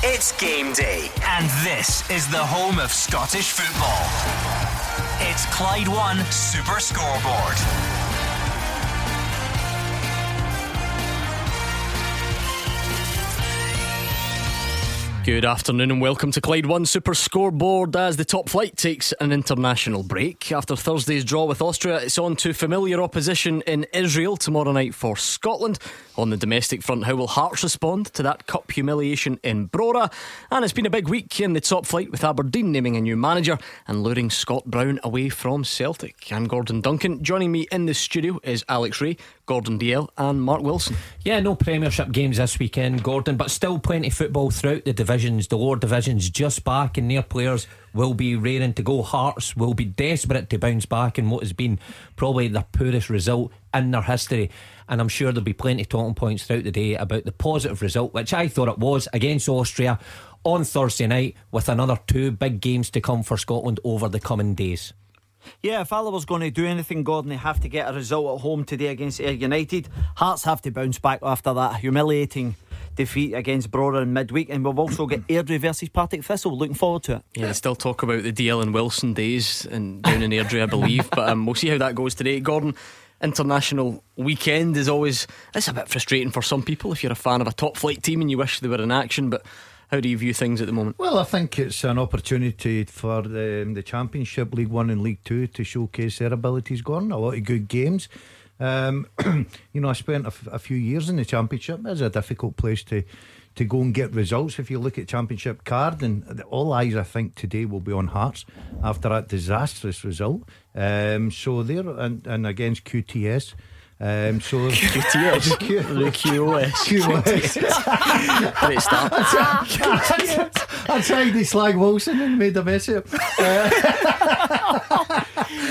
It's game day, and this is the home of Scottish football. It's Clyde One Super Scoreboard. Good afternoon and welcome to Clyde One Super Scoreboard as the top flight takes an international break. After Thursday's draw with Austria, it's on to familiar opposition in Israel tomorrow night for Scotland. On the domestic front, how will Hearts respond to that cup humiliation in Brora? And it's been a big week in the top flight with Aberdeen naming a new manager and luring Scott Brown away from Celtic. I'm Gordon Duncan. Joining me in the studio is Alex Rae, Gordon Dalziel, and Mark Wilson. Yeah, no Premiership games this weekend, Gordon, but still plenty football throughout the divisions. The lower divisions just back, and their players will be raring to go. Hearts will be desperate to bounce back in what has been probably the poorest result in their history. And I'm sure there'll be plenty of talking points throughout the day about the positive result, which I thought it was against Austria on Thursday night, with another two big games to come for Scotland over the coming days. Yeah, if Alloa was going to do anything, Gordon, they have to get a result at home today against Ayr United. Hearts have to bounce back after that humiliating defeat against Brora in midweek, and we've also got Airdrie versus Partick Thistle. Looking forward to it. Yeah, they still talk about the Dalziel and Wilson days and down in Airdrie, I believe, but um, we'll see how that goes today. Gordon, international weekend is always it's a bit frustrating for some people if you're a fan of a top flight team and you wish they were in action, but. How do you view things at the moment? Well, I think it's an opportunity for the, the Championship, League One and League Two to showcase their abilities. Gone a lot of good games. Um, you know, I spent a, f- a few years in the Championship. It's a difficult place to to go and get results. If you look at Championship card, and all eyes, I think, today will be on Hearts after that disastrous result. Um, so there, and, and against QTS. Um, so QTS, Q- the QOS, QOS. Great start. I tried to slag Wilson and made a mess of it. Uh,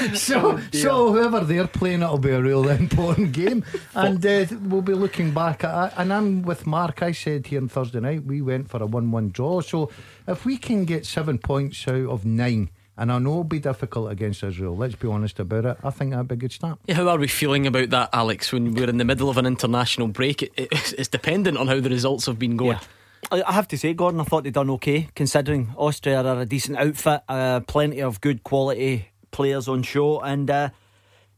so, so whoever they're playing, it'll be a real important game, and uh, we'll be looking back at it. And I'm with Mark. I said here on Thursday night we went for a one-one draw. So if we can get seven points out of nine. And I know it'll be difficult against Israel. Let's be honest about it. I think that'd be a good start. Yeah, how are we feeling about that, Alex? When we're in the middle of an international break, it, it, it's dependent on how the results have been going. I I have to say, Gordon, I thought they'd done okay considering Austria are a decent outfit, uh, plenty of good quality players on show, and uh,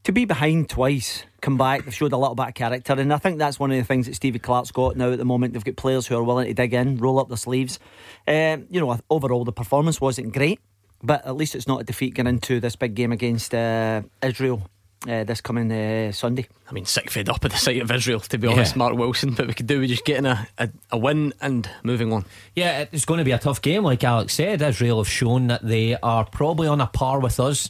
to be behind twice, come back, they've showed a little bit of character, and I think that's one of the things that Stevie Clarke's got now at the moment. They've got players who are willing to dig in, roll up their sleeves. Um, you know, overall the performance wasn't great, but at least it's not a defeat going into this big game against uh, Israel. Uh, this coming uh, Sunday. I mean, sick fed up at the sight of Israel, to be honest, Yeah. Mark Wilson. But we could do with just getting a, a, a win and moving on. Yeah, it's going to be a tough game, like Alex said. Israel have shown that they are probably on a par with us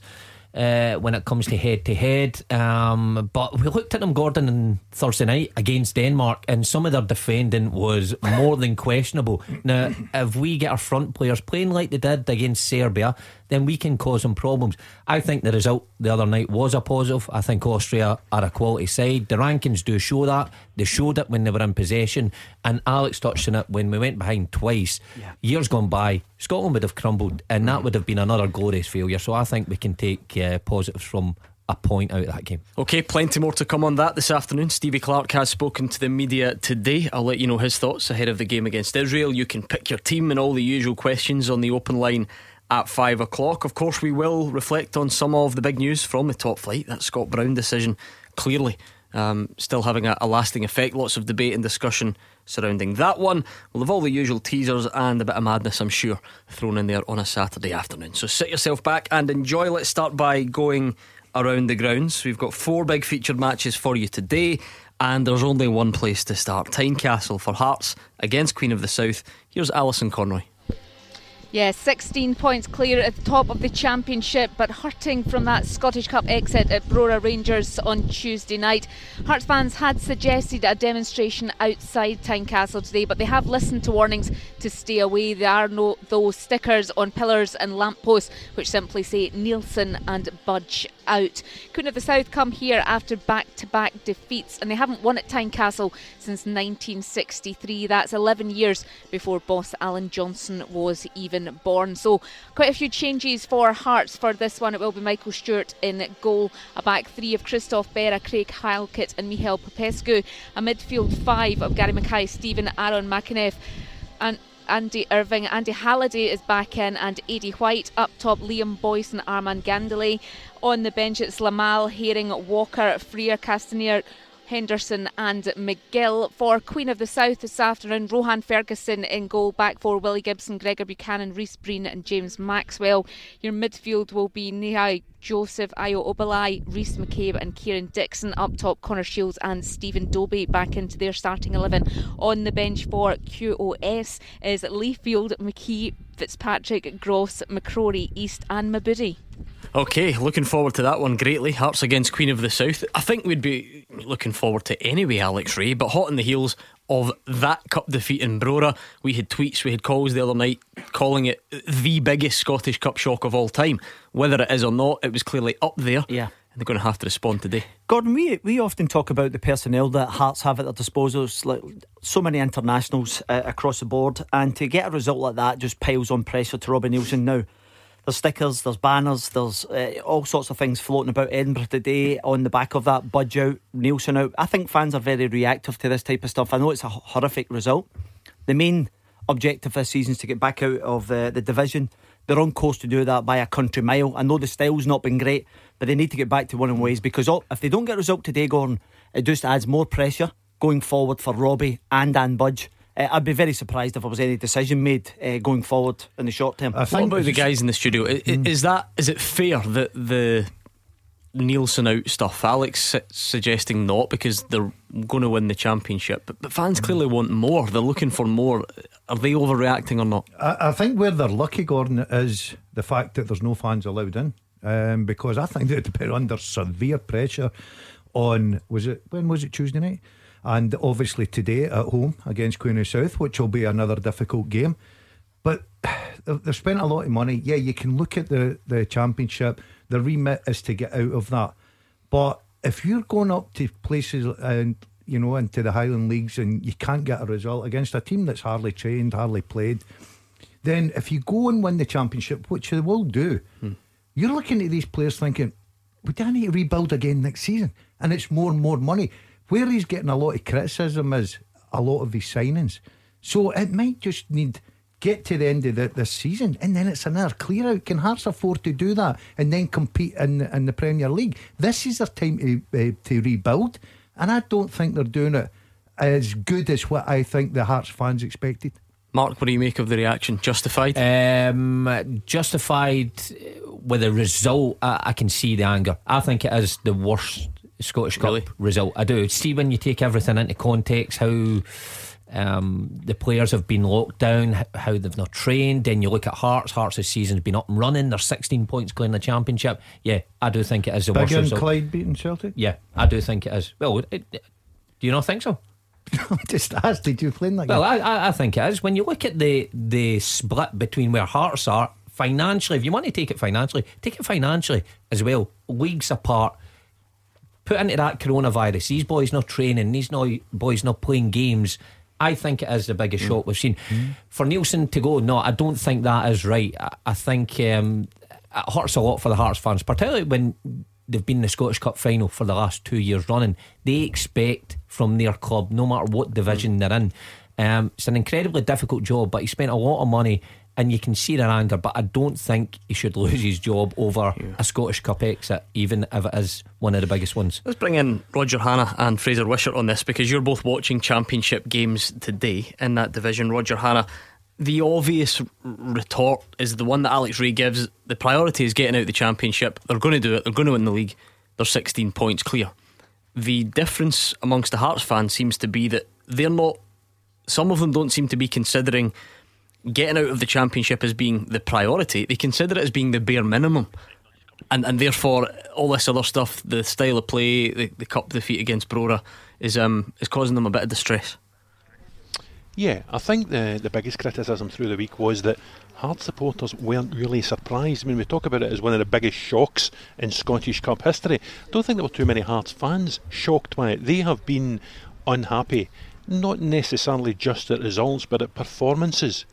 uh, when it comes to head to head. Um, but we looked at them, Gordon, on Thursday night against Denmark, and some of their defending was more than questionable. Now, if we get our front players playing like they did against Serbia, then we can cause them problems. I think the result the other night was a positive. I think Austria are a quality side. The rankings do show that. They showed it when they were in possession. And Alex touched on it when we went behind twice. Years gone by, Scotland would have crumbled, and that would have been another glorious failure. So I think we can take uh, positives from a point out of that game. Okay, plenty more to come on that this afternoon. Stevie Clarke has spoken to the media today. I'll let you know his thoughts ahead of the game against Israel. You can pick your team and all the usual questions on the open line at five o'clock. Of course, we will reflect on some of the big news from the top flight. That Scott Brown decision clearly um, still having a, a lasting effect. Lots of debate and discussion surrounding that one. We'll have all the usual teasers and a bit of madness, I'm sure, thrown in there on a Saturday afternoon. So sit yourself back and enjoy. Let's start by going around the grounds. We've got four big featured matches for you today. And there's only one place to start Tynecastle for Hearts against Queen of the South. Here's Alison Conroy. Yeah, 16 points clear at the top of the championship, but hurting from that Scottish Cup exit at Brora Rangers on Tuesday night. Hearts fans had suggested a demonstration outside Tynecastle today, but they have listened to warnings to stay away. There are no those stickers on pillars and lampposts which simply say Neilson and Budge out. Queen of the South come here after back-to-back defeats, and they haven't won at Tynecastle since 1963. That's 11 years before boss Allan Johnston was even born. So quite a few changes for Hearts for this one. It will be Michael Stewart in goal, a back three of Christophe Berra, Craig Halkett, and Mihai Popescu, a midfield five of Gary Mackay, Stephen Aaron McEneff, and Andy Irving. Andy Halliday is back in, and Eddie White. Up top, Liam Boyce and Armand Gnanduillet. On the bench, it's Lamal, Haring, Walker, Freer, Castanier. Henderson and McGill. For Queen of the South this afternoon, Rohan Ferguson in goal, back for Willie Gibson, Gregor Buchanan, Reese Breen, and James Maxwell. Your midfield will be Nihai Joseph, Ayo Obileye, Reese McCabe, and Kieran Dixon. Up top, Connor Shields and Stephen Dobbie back into their starting 11. On the bench for QOS is Leafield, McKee, Fitzpatrick, Gross, McCrory, East, and Mabudi. Okay, looking forward to that one greatly. Hearts against Queen of the South. I think we'd be looking forward to anyway, Alex Rae, but hot on the heels of that cup defeat in Brora, we had tweets, we had calls the other night calling it the biggest Scottish Cup shock of all time. Whether it is or not, it was clearly up there. Yeah. And they're going to have to respond today. Gordon, we, we often talk about the personnel that Hearts have at their disposal. Like so many internationals uh, across the board, and to get a result like that just piles on pressure to Robbie Neilson now. There's stickers, there's banners, there's uh, all sorts of things floating about Edinburgh today on the back of that. Budge out, Neilson out. I think fans are very reactive to this type of stuff. I know it's a horrific result. The main objective this season is to get back out of uh, the division. They're on course to do that by a country mile. I know the style's not been great, but they need to get back to winning ways because if they don't get a result today, Gordon, it just adds more pressure going forward for Robbie and Ann Budge. Uh, I'd be very surprised if there was any decision made uh, going forward in the short term. I what about the guys in the studio? Mm. Is that is it fair that the Neilson out stuff? Alex suggesting not because they're going to win the championship, but, but fans mm. clearly want more. They're looking for more. Are they overreacting or not? I, I think where they're lucky, Gordon, is the fact that there's no fans allowed in. Um, because I think they'd be under severe pressure on was it when was it Tuesday night? And obviously today at home against Queen of South, which will be another difficult game. But they've spent a lot of money. Yeah, you can look at the, the championship. The remit is to get out of that. But if you're going up to places and you know into the Highland leagues and you can't get a result against a team that's hardly trained, hardly played, then if you go and win the championship, which they will do, hmm. you're looking at these players thinking, "We do need to rebuild again next season?" And it's more and more money. Where he's getting a lot of criticism is a lot of his signings. So it might just need get to the end of the, this season and then it's another clear out. Can Hearts afford to do that and then compete in in the Premier League? This is their time to uh, to rebuild, and I don't think they're doing it as good as what I think the Hearts fans expected. Mark, what do you make of the reaction? Justified? Um, justified with a result. I, I, can see the anger. I think it is the worst Scottish Cup really? result. I do. See when you take everything into context, how um, the players have been locked down, how they've not trained. Then you look at Hearts. Hearts this season's been up and running. They're 16 points clear in the championship. Yeah, I do think it is the Big worst result. Clyde beating Celtic. Yeah, I do think it is. Well, it, it, do you not think so? Just asked, did you play that Well, I, I, I think it is. When you look at the the split between where Hearts are financially, if you want to take it financially, take it financially as well. Leagues apart put into that coronavirus, these boys not training, these no boys not playing games. I think it is the biggest mm. shot we've seen. Mm. For Neilson to go, no, I don't think that is right. I, I think um, it hurts a lot for the Hearts fans, particularly when they've been in the Scottish Cup final for the last two years running. They expect from their club, no matter what division mm. they're in. Um, it's an incredibly difficult job, but he spent a lot of money and you can see their anger. But I don't think he should lose his job over yeah. a Scottish Cup exit, even if it is one of the biggest ones. Let's bring in Roger Hanna and Fraser Wishart on this because you're both watching Championship games today in that division. Roger Hanna, the obvious retort is the one that Alex Rae gives. The priority is getting out the Championship. They're going to do it. They're going to win the league. They're 16 points clear. The difference amongst the Hearts fans seems to be that they're not. Some of them don't seem to be considering getting out of the championship as being the priority. They consider it as being the bare minimum. And and therefore all this other stuff, the style of play, the, the cup defeat against Brora is um is causing them a bit of distress. Yeah, I think the the biggest criticism through the week was that Hearts supporters weren't really surprised. I mean, we talk about it as one of the biggest shocks in Scottish Cup history. I don't think there were too many Hearts fans shocked by it. They have been unhappy, not necessarily just at results, but at performances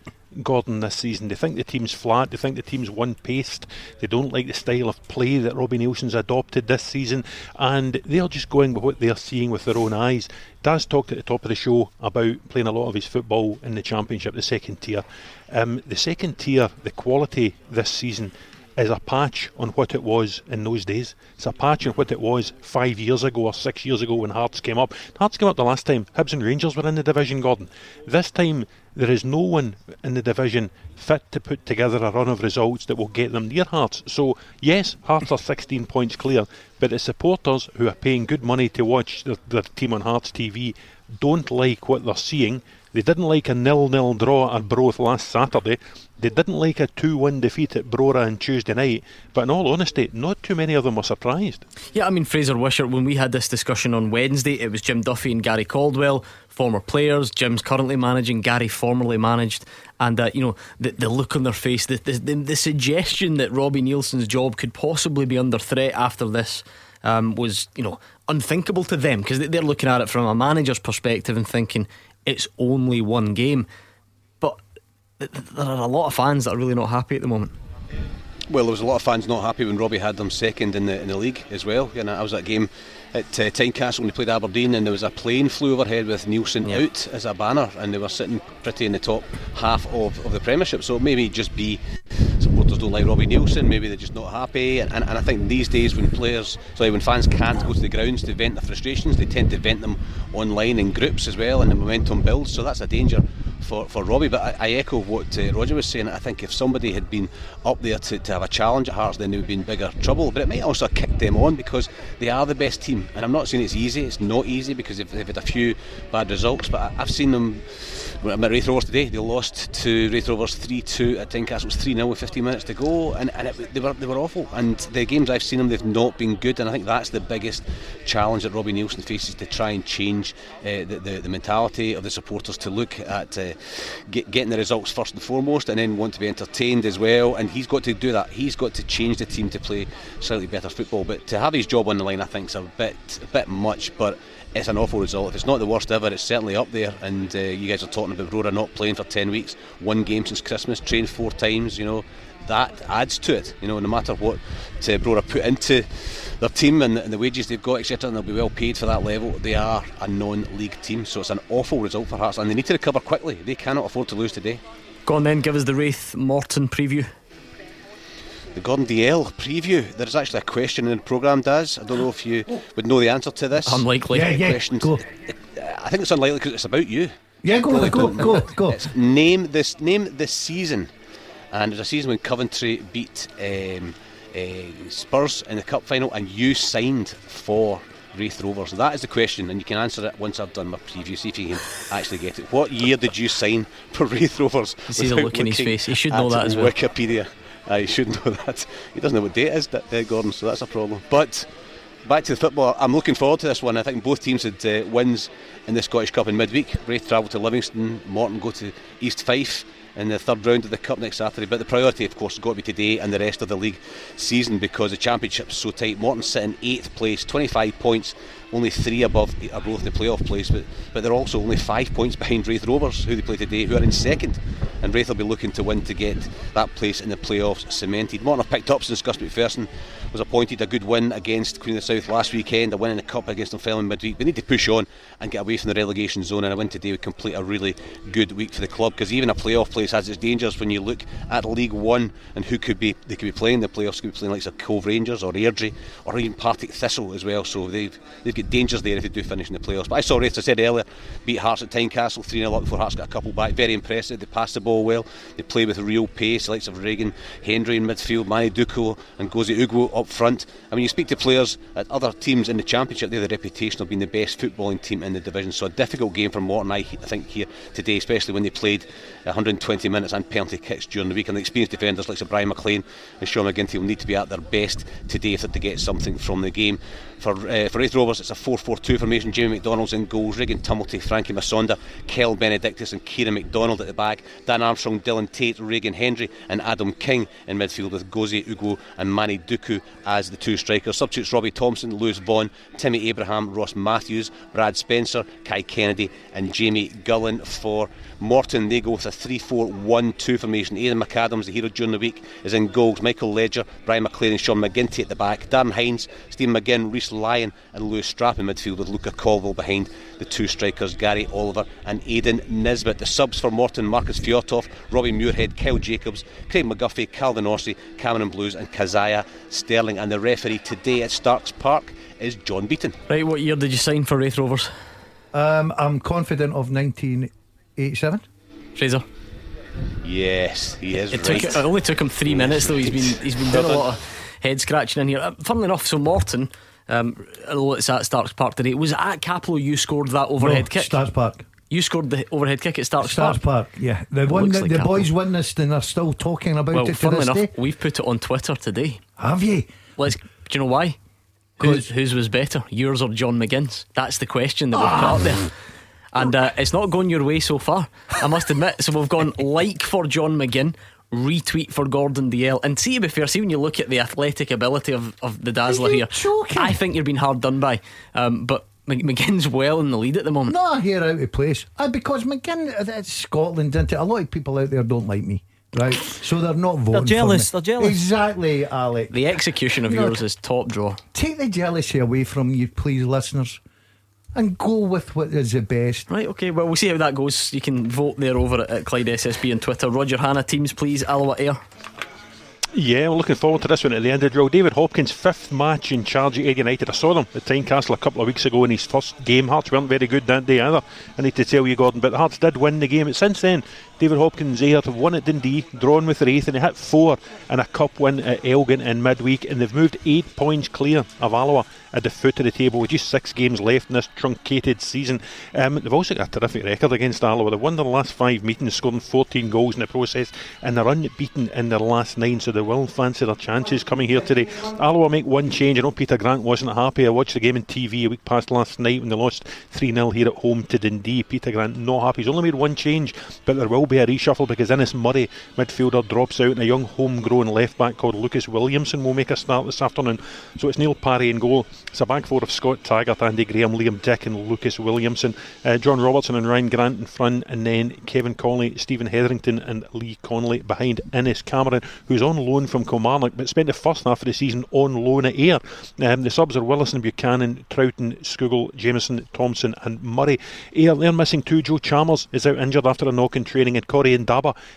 Gordon this season. They think the team's flat. They think the team's one paced. They don't like the style of play that Robbie Neilson's adopted this season, and they're just going with what they're seeing with their own eyes. Daz talked at the top of the show about playing a lot of his football in the Championship, the second tier. Um, the second tier, the quality this season is a patch on what it was in those days. It's a patch on what it was five years ago or six years ago when Hearts came up. Hearts came up the last time. Hibs and Rangers were in the division, Gordon. This time, there is no one in the division fit to put together a run of results that will get them near Hearts. So, yes, Hearts are 16 points clear, but the supporters who are paying good money to watch their, their team on Hearts TV don't like what they're seeing. They didn't like a nil-nil draw at Broth last Saturday. They didn't like a 2 1 defeat at Brora on Tuesday night, but in all honesty, not too many of them were surprised. Yeah, I mean, Fraser Wishart, when we had this discussion on Wednesday, it was Jim Duffy and Gary Caldwell, former players. Jim's currently managing, Gary formerly managed. And, uh, you know, the, the look on their face, the, the, the, suggestion that Robbie Neilson's job could possibly be under threat after this um, was, you know, unthinkable to them because they're looking at it from a manager's perspective and thinking it's only one game But there are a lot of fans that are really not happy at the moment. Well, there was a lot of fans not happy when Robbie had them second in the in the league as well. You know, I was at a game at uh, Tynecastle when he played Aberdeen, and there was a plane flew overhead with Neilson yeah. out as a banner, and they were sitting pretty in the top half of, of the Premiership. So maybe just be supporters don't like Robbie Neilson, maybe they're just not happy. And, and, and I think these days when players, sorry, when fans can't go to the grounds to vent their frustrations, they tend to vent them online in groups as well, and the momentum builds. So that's a danger for, for Robbie. But I, I echo what uh, Roger was saying. I think if somebody had been up there to, to have a challenge at Hearts, then they would be in bigger trouble. But it might also kick them on because they are the best team. And I'm not saying it's easy. It's not easy because they've, they've had a few bad results. But I've seen them. I'm at Raith Rovers today. They lost to Raith Rovers 3 2 at Tynecastle. It was 3 0 with 15 minutes to go. And, and it, they, were, they were awful. And the games I've seen them, they've not been good. And I think that's the biggest challenge that Robbie Neilson faces to try and change uh, the, the, the, mentality of the supporters to look at uh, get, getting the results first and foremost and then want to be entertained as well. And he's got to do that. He's got to change the team to play slightly better football. But to have his job on the line, I think, is a bit, a bit much. But it's an awful result. If it's not the worst ever, it's certainly up there. And uh, you guys are talking about Brora not playing for 10 weeks, one game since Christmas, trained four times, you know, that adds to it. You know, no matter what uh, Brora put into their team and, and the wages they've got, etc., and they'll be well paid for that level. They are a non-league team, so it's an awful result for Hearts, and they need to recover quickly. They cannot afford to lose today. Go on then, give us the Raith Morton preview. The Gordon Dalziel preview. There's actually a question in the programme, Daz. I don't know if you would know the answer to this. Unlikely. Yeah, yeah. Questions. Go. I think it's unlikely because it's about you. Yeah, go, go, go, go. It's name this. Name this season, and there's a season when Coventry beat um, uh, Spurs in the cup final, and you signed for Raith Rovers? That is the question, and you can answer it once I've done my preview. See if you can actually get it. What year did you sign for Raith Rovers? See the look in his face. He should know that as well. Wikipedia. Uh, he should know that. He doesn't know what date it is, uh, Gordon, so that's a problem. But back to the football, I'm looking forward to this one. I think both teams had uh, wins in the Scottish Cup in midweek. Raith travel to Livingston, Morton go to East Fife in the third round of the Cup next Saturday. But the priority, of course, has got to be today and the rest of the league season because the Championship's so tight. Morton sitting eighth place, 25 points, only three above both the playoff place, but, but they're also only five points behind Raith Rovers, who they play today, who are in second. And Raith will be looking to win to get that place in the playoffs cemented. Morton have picked up since Gus McPherson was appointed a good win against Queen of the South last weekend, a win in the Cup against Dunfermline midweek. We need to push on and get away from the relegation zone, and a win today would complete a really good week for the club because even a playoff place has its dangers when you look at League One and who could be they could be playing the playoffs, could be playing like Cove Rangers or Airdrie or even Partick Thistle as well. So they've they've got dangers there if they do finish in the playoffs. But I saw as I said earlier, beat Hearts at Tynecastle 3 0 up before Hearts got a couple back. Very impressive. They passed the ball well. They play with real pace, the likes of Regan Hendry in midfield, Mani Duku and Gozi Ugwu up front. I mean, you speak to players at other teams in the Championship, they have the reputation of being the best footballing team in the division. So a difficult game for Morton, I, I think, here today, especially when they played 120 minutes and penalty kicks during the week. And the experienced defenders like Brian McLean and Sean McGinty will need to be at their best today if they're to get something from the game. For uh, for Raith Rovers, it's a 4-4-2 formation. Jamie McDonald's in goals, Reghan Tumilty, Frankie Musonda, Kyle Benedictus, and Kieran McDonald at the back. Dan Armstrong, Dylan Tait, Regan Hendry, and Adam King in midfield with Gozi Ugwu and Manny Duku as the two strikers. Substitutes Robbie Thompson, Lewis Vaughan, Timmy Abraham, Ross Matthews, Brad Spencer, Kai Kennedy, and Jamie Gullen for Morton. They go with a 3 4 1 2 formation. Aidan McAdams, the hero during the week, is in goals. Michael Ledger, Brian McLaren, and Sean McGinty at the back. Darren Hynes, Stephen McGinn, Reese Lyon, and Lewis Strapp in midfield with Luca Colville behind the two strikers, Gary Oliver and Aidan Nisbet. The subs for Morton, Marcus Fjotov, Robbie Muirhead, Kyle Jacobs, Craig McGuffie, Calvin Orsi, Cameron Blues, and Kazaya Sterling. And the referee today at Starks Park is John Beaton. Right, what year did you sign for Raith Rovers? Um, I'm confident of 1987. Fraser. Yes, he is It right. took it only took him three minutes though. He's been he's been doing a lot of head scratching in here. Uh, funnily enough, so Morton, um, although it's at Starks Park today, was it at Cappielow you scored that overhead no, kick. Starks Park. You scored the overhead kick at Starks, Starks Park. Park. Yeah, the one that like the Capel. boys witnessed and are still talking about Well, it to funnily this enough, day. we've put it on Twitter today. Have you? Let's. Do you know why? Whose, whose was better, yours or John McGinn's? That's the question that we've Ah. got there. And uh, it's not going your way so far, I must admit. So we've gone like for John McGinn, retweet for Gordon Dalziel. And see, to be fair, see when you look at the athletic ability of, of the Dazzler Are you here, joking? I think you're being hard done by. Um, but Mc- McGinn's well in the lead at the moment. Not here out of place. Uh, because McGinn, uh, it's Scotland, isn't it? A lot of people out there don't like me. Right, so they're not voting. They're jealous, me. they're jealous. Exactly, Alec. The execution of You know, yours is top draw. Take the jealousy away from you, please, listeners, and go with what is the best. Right, okay, well, we'll see how that goes. You can vote there over at, at Clyde SSB on Twitter. Roger Hanna, teams, please. Alloa Ayr. Yeah, we're looking forward to this one at the Indodrill. David Hopkin's fifth match in charge at Ayr United. I saw them at Tynecastle a couple of weeks ago in his first game. Hearts weren't very good that day either. I need to tell you, Gordon, but the Hearts did win the game. And since then, David Hopkin's Ayr have won at Dundee, drawn with Raith, and they hit four in a cup win at Elgin in midweek, and they've moved eight points clear of Alloa at the foot of the table with just six games left in this truncated season. Um, they've also got a terrific record against Alloa. They've won their last five meetings, scoring 14 goals in the process, and they're unbeaten in their last nine, so they will fancy their chances coming here today. Alloa make one change. I know Peter Grant wasn't happy. I watched the game on TV a week past last night when they lost 3 0 here at home to Dundee. Peter Grant not happy. He's only made one change, but there will be a reshuffle because Innes Murray, midfielder, drops out, and a young homegrown left back called Lucas Williamson will make a start this afternoon. So it's Neil Parry in goal. It's a back four of Scott Taggart, Andy Graham, Liam Dick, and Lucas Williamson. Uh, John Robertson and Ryan Grant in front, and then Kevin Conley, Stephen Hetherington, and Lee Conley behind Innes Cameron, who's on loan from Kilmarnock but spent the first half of the season on loan at Ayr. Um, the subs are Willison, Buchanan, Troughton, Skugel, Jameson, Thompson, and Murray. Ayr, they're missing two. Joe Chalmers is out injured after a knock in training, and Corey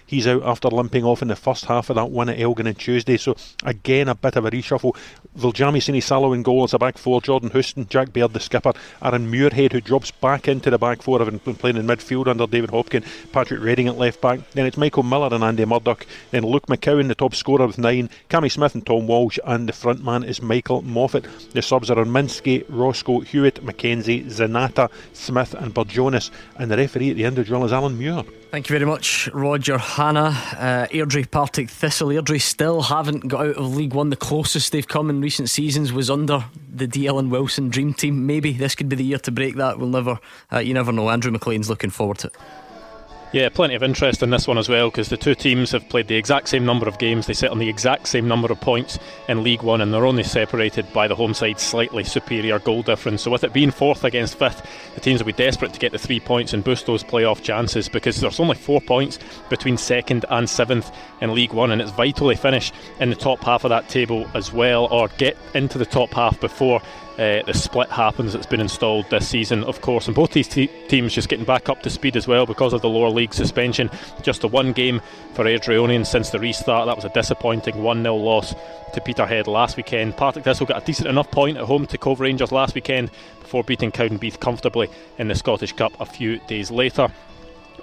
he's out after limping off in the first half of that win at Elgin on Tuesday. So, again, a bit of a reshuffle. Viljami Sinisalo in goal as a back four, Jordan Houston, Jack Baird, the skipper, Aaron Muirhead, who drops back into the back four, having been playing in midfield under David Hopkin, Patrick Reading at left back. Then it's Michael Miller and Andy Murdoch. Then Luke McCowan, the top scorer with nine, Cammy Smith and Tom Walsh, and the front man is Michael Moffat. The subs are Minsky, Roscoe, Hewitt, McKenzie, Zanata, Smith, and Burjonis. And the referee at the Indodrill is Alan Muir. Thank you very much, Roger Hanna. Uh, Airdrie Partick Thistle. Airdrie still haven't got out of League One. The closest they've come in recent seasons was under the Dalziel and Wilson Dream Team. Maybe this could be the year to break that. We'll never, uh, you never know. Andrew McLean's looking forward to it. Yeah, plenty of interest in this one as well because the two teams have played the exact same number of games. They sit on the exact same number of points in League One, and they're only separated by the home side's slightly superior goal difference. So, with it being fourth against fifth, the teams will be desperate to get the three points and boost those playoff chances because there's only four points between second and seventh in League One, and it's vital they finish in the top half of that table as well, or get into the top half before uh, the split happens that's been installed this season, of course. And both these te- teams just getting back up to speed as well because of the lower league suspension. Just the one game for Airdrieonians since the restart. That was a disappointing 1 0 loss to Peterhead last weekend. Partick Thistle got a decent enough point at home to Cove Rangers last weekend before beating Cowdenbeath comfortably in the Scottish Cup a few days later.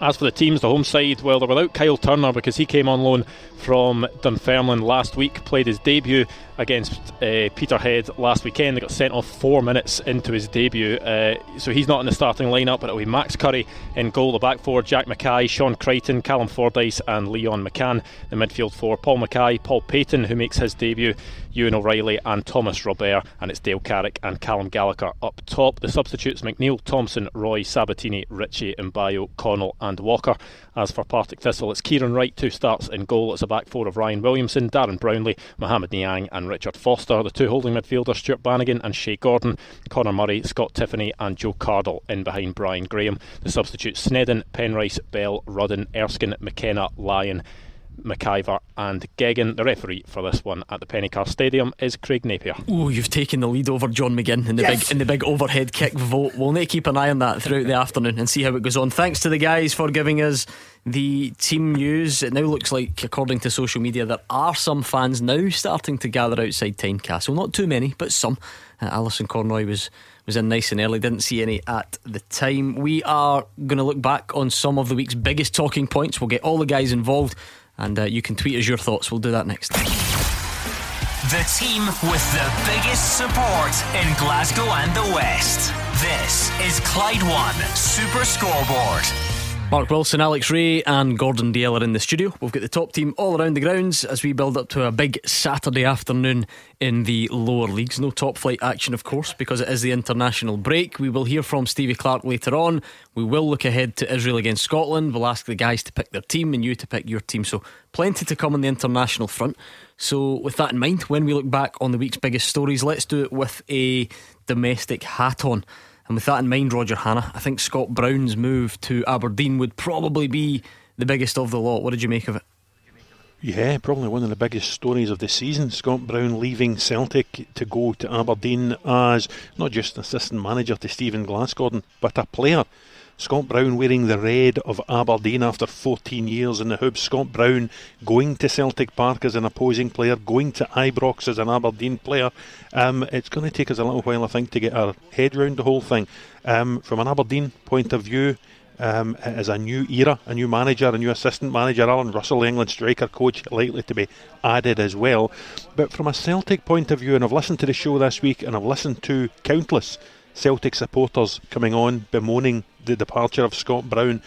As for the teams, the home side, well, they're without Kyle Turner because he came on loan from Dunfermline last week, played his debut against uh, Peterhead last weekend. They got sent off four minutes into his debut, uh, so he's not in the starting lineup, but it'll be Max Curry in goal, the back four, Jack Mackay, Sean Crichton, Callum Fordyce, and Leon McCann. The midfield four, Paul Mackay, Paul Payton, who makes his debut, Ewan O'Reilly and Thomas Robert, and it's Dale Carrick and Callum Gallagher up top. The substitutes McNeil, Thompson, Roy, Sabatini, Ritchie, Mbayo, Connell, and Walker. As for Partick Thistle, it's Kieran Wright, two starts in goal. It's a back four of Ryan Williamson, Darren Brownlie, Mohamed Niang, and Richard Foster. The two holding midfielders, Stuart Bannigan and Shea Gordon, Connor Murray, Scott Tiffoney, and Joe Cardle in behind Brian Graham. The substitutes Snedden, Penrice, Bell, Rudden, Erskine, McKenna, Lyon. McIver and Geoghegan. The referee for this one at the Pennycar Stadium is Craig Napier. Oh, you've taken the lead over John McGinn in the yes. big in the big overhead kick vote. We'll need to keep an eye on that throughout the afternoon and see how it goes on. Thanks to the guys for giving us the team news. It now looks like, according to social media, there are some fans now starting to gather outside Tynecastle. Not too many, but some. Uh, Alison Conroy was was in nice and early. Didn't see any at the time. We are going to look back on some of the week's biggest talking points. We'll get all the guys involved and uh, you can tweet us your thoughts. We'll do that next. The team with the biggest support in Glasgow and the West. This is Clyde One Super Scoreboard. Mark Wilson, Alex Rae, and Gordon Dalziel are in the studio. We've got the top team all around the grounds as we build up to a big Saturday afternoon in the lower leagues. No top flight action, of course, because it is the international break. We will hear from Stevie Clarke later on. We will look ahead to Israel against Scotland. We'll ask the guys to pick their team and you to pick your team. So, plenty to come on the international front. So, with that in mind, when we look back on the week's biggest stories, let's do it with a domestic hat on. And with that in mind, Roger Hannah, I think Scott Brown's move to Aberdeen would probably be the biggest of the lot. What did you make of it? Yeah, probably one of the biggest stories of the season. Scott Brown leaving Celtic to go to Aberdeen as not just assistant manager to Stephen Glassgordon, but a player Scott Brown wearing the red of Aberdeen after 14 years in the Hoops. Scott Brown going to Celtic Park as an opposing player, going to Ibrox as an Aberdeen player. Um, it's going to take us a little while, I think, to get our head round the whole thing. Um, from an Aberdeen point of view, um, is a new era, a new manager, a new assistant manager. Allan Russell, England striker coach, likely to be added as well. But from a Celtic point of view, and I've listened to the show this week and I've listened to countless Celtic supporters coming on bemoaning the departure of Scott Brown.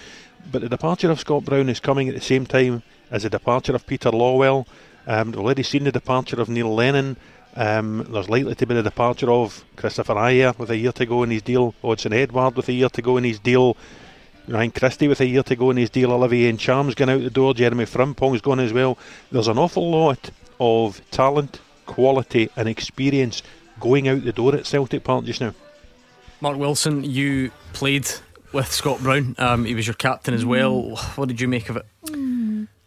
But the departure of Scott Brown is coming at the same time as the departure of Peter Lawwell. Um, we've already seen the departure of Neil Lennon. Um, there's likely to be the departure of Kristoffer Ajer with a year to go in his deal, Odsonne Edouard with a year to go in his deal, Ryan Christie with a year to go in his deal, Olivier Ntcham's going out the door, Jeremy Frimpong's gone as well. There's an awful lot of talent, quality, and experience going out the door at Celtic Park just now. Mark Wilson, you played with Scott Brown. Um, he was your captain as well. What did you make of it?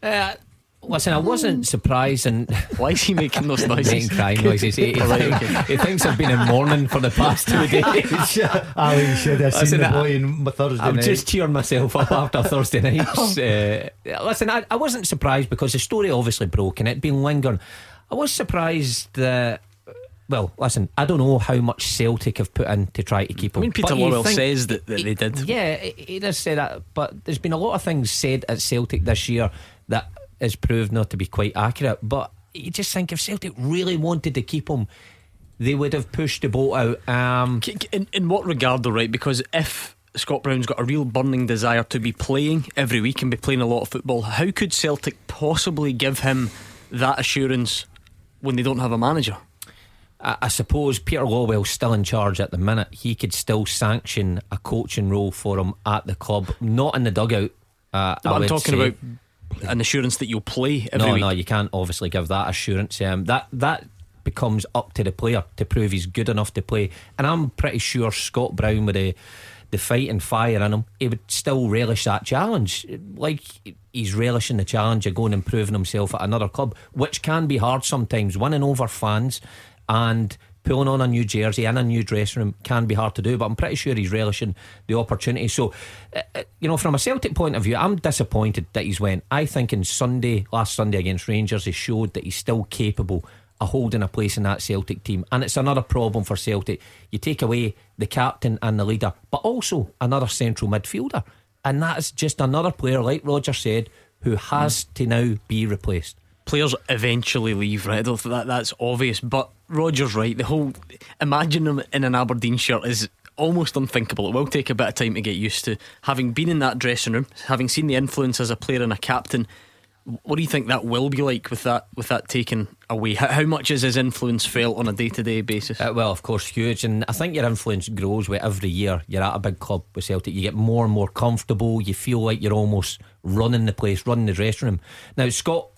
Uh, listen, I wasn't surprised, and why is he making those noises? making crying noises. He, he, he, thinks I've been in mourning for the past two days. Ali should have seen listen, the boy in Thursday I'm night. just cheering myself up after Thursday night. Uh, listen, I, I wasn't surprised because the story obviously broke and it'd been lingering. I was surprised that well, listen, I don't know how much Celtic have put in to try to keep him. I mean, Peter Lawwell says that, that they did. Yeah, he does say that, but there's been a lot of things said at Celtic this year that has proved not to be quite accurate. But you just think if Celtic really wanted to keep him, they would have pushed the boat out. Um, in, in what regard, though, right? Because if Scott Brown's got a real burning desire to be playing every week and be playing a lot of football, how could Celtic possibly give him that assurance when they don't have a manager? I, I suppose Peter Lawwell's still in charge at the minute. He could still sanction a coaching role for him at the club, not in the dugout. Uh, I'm talking say. about an assurance that you'll play every no, week. No, you can't obviously give that assurance. Um, that that becomes up to the player to prove he's good enough to play. And I'm pretty sure Scott Brown with the the fight and fire in him, he would still relish that challenge. Like he's relishing the challenge of going and proving himself at another club, which can be hard sometimes. Winning over fans and pulling on a new jersey and a new dressing room can be hard to do, but I'm pretty sure he's relishing the opportunity. So, uh, uh, you know, from a Celtic point of view, I'm disappointed that he's went. I think in Sunday, last Sunday against Rangers, he showed that he's still capable of holding a place in that Celtic team. And it's another problem for Celtic. You take away the captain and the leader, but also another central midfielder. And that's just another player, like Roger said, who has mm. to now be replaced players eventually leave, right? That that's obvious, but Roger's right. The whole imagine him in an Aberdeen shirt is almost unthinkable. It will take a bit of time to get used to. Having been in that dressing room, having seen the influence as a player and a captain, What do you think that will be like with that with that taken away? How, how much is his influence felt on a day to day basis? Uh, well, of course, huge, and I think your influence grows with every year you're at a big club with Celtic. You get more and more comfortable. You feel like you're almost running the place, running the dressing room. Now, Scott,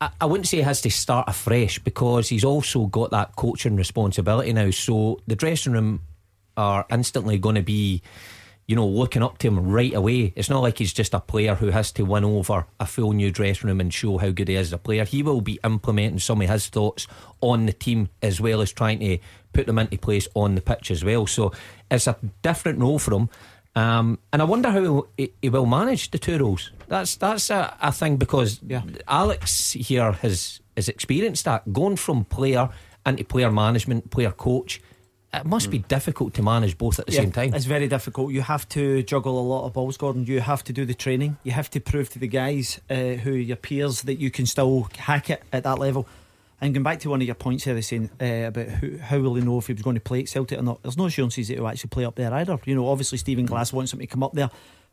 I, I wouldn't say he has to start afresh because he's also got that coaching responsibility now. So the dressing room are instantly going to be you know, looking up to him right away. It's not like he's just a player who has to win over a full new dressing room and show how good he is as a player. He will be implementing some of his thoughts on the team as well as trying to put them into place on the pitch as well. So it's a different role for him. Um, and I wonder how he, he, will manage the two roles. That's that's a, a thing because yeah. Alex here has has experienced that going from player into player management, player coach it must be difficult to manage both at the yeah, same time. It's very difficult. You have to juggle a lot of balls, Gordon. You have to do the training. You have to prove to the guys uh, who your peers that you can still hack it at that level. And going back to one of your points here, saying uh, about who, how will he know if he was going to play at Celtic or not? There's no assurances that he'll actually play up there either. You know, obviously Stephen Glass wants him to come up there.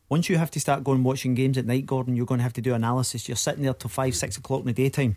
Once you have to start going watching games at night, Gordon, you're going to have to do analysis. You're sitting there till five, six o'clock in the daytime.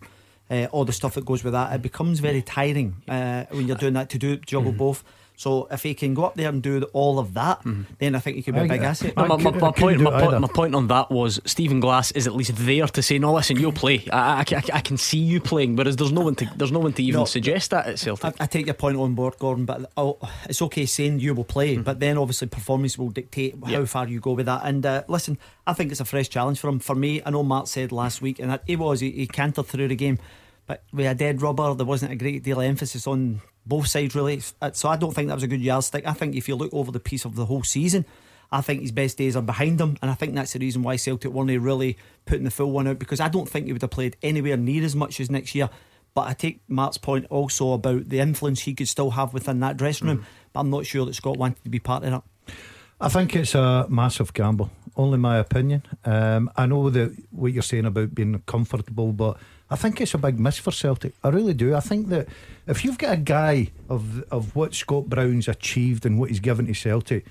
Uh, all the stuff that goes with that, it becomes very tiring uh, when you're doing that to do juggle mm-hmm. both. So if he can go up there and do all of that, mm. then I think he could be a big asset. My, my, my, my point, my, point, my point on that was Stephen Glass is at least there to say, "No, listen, you'll play. I, I, I, I can see you playing." Whereas there's no one to there's no one to even no, suggest that at Celtic. I, I, take your point on board, Gordon, but oh, it's okay saying you will play, mm. but then obviously performance will dictate how far you go with that. And uh, listen, I think it's a fresh challenge for him. For me, I know Mark said last week, and he was he, he cantered through the game. But with a dead rubber, there wasn't a great deal of emphasis on both sides really. So I don't think that was a good yardstick. I think if you look over the piece of the whole season, I think his best days are behind him, and I think that's the reason why Celtic weren't really putting the full one out because I don't think he would have played anywhere near as much as next year. But I take Mark's point also about the influence he could still have within that dressing room. Mm. But I'm not sure that Scott wanted to be part of that. I think it's a massive gamble. Only my opinion. Um, I know that what you're saying about being comfortable, but I think it's a big miss for Celtic. I really do. I think that if you've got a guy of of what Scott Brown's achieved and what he's given to Celtic,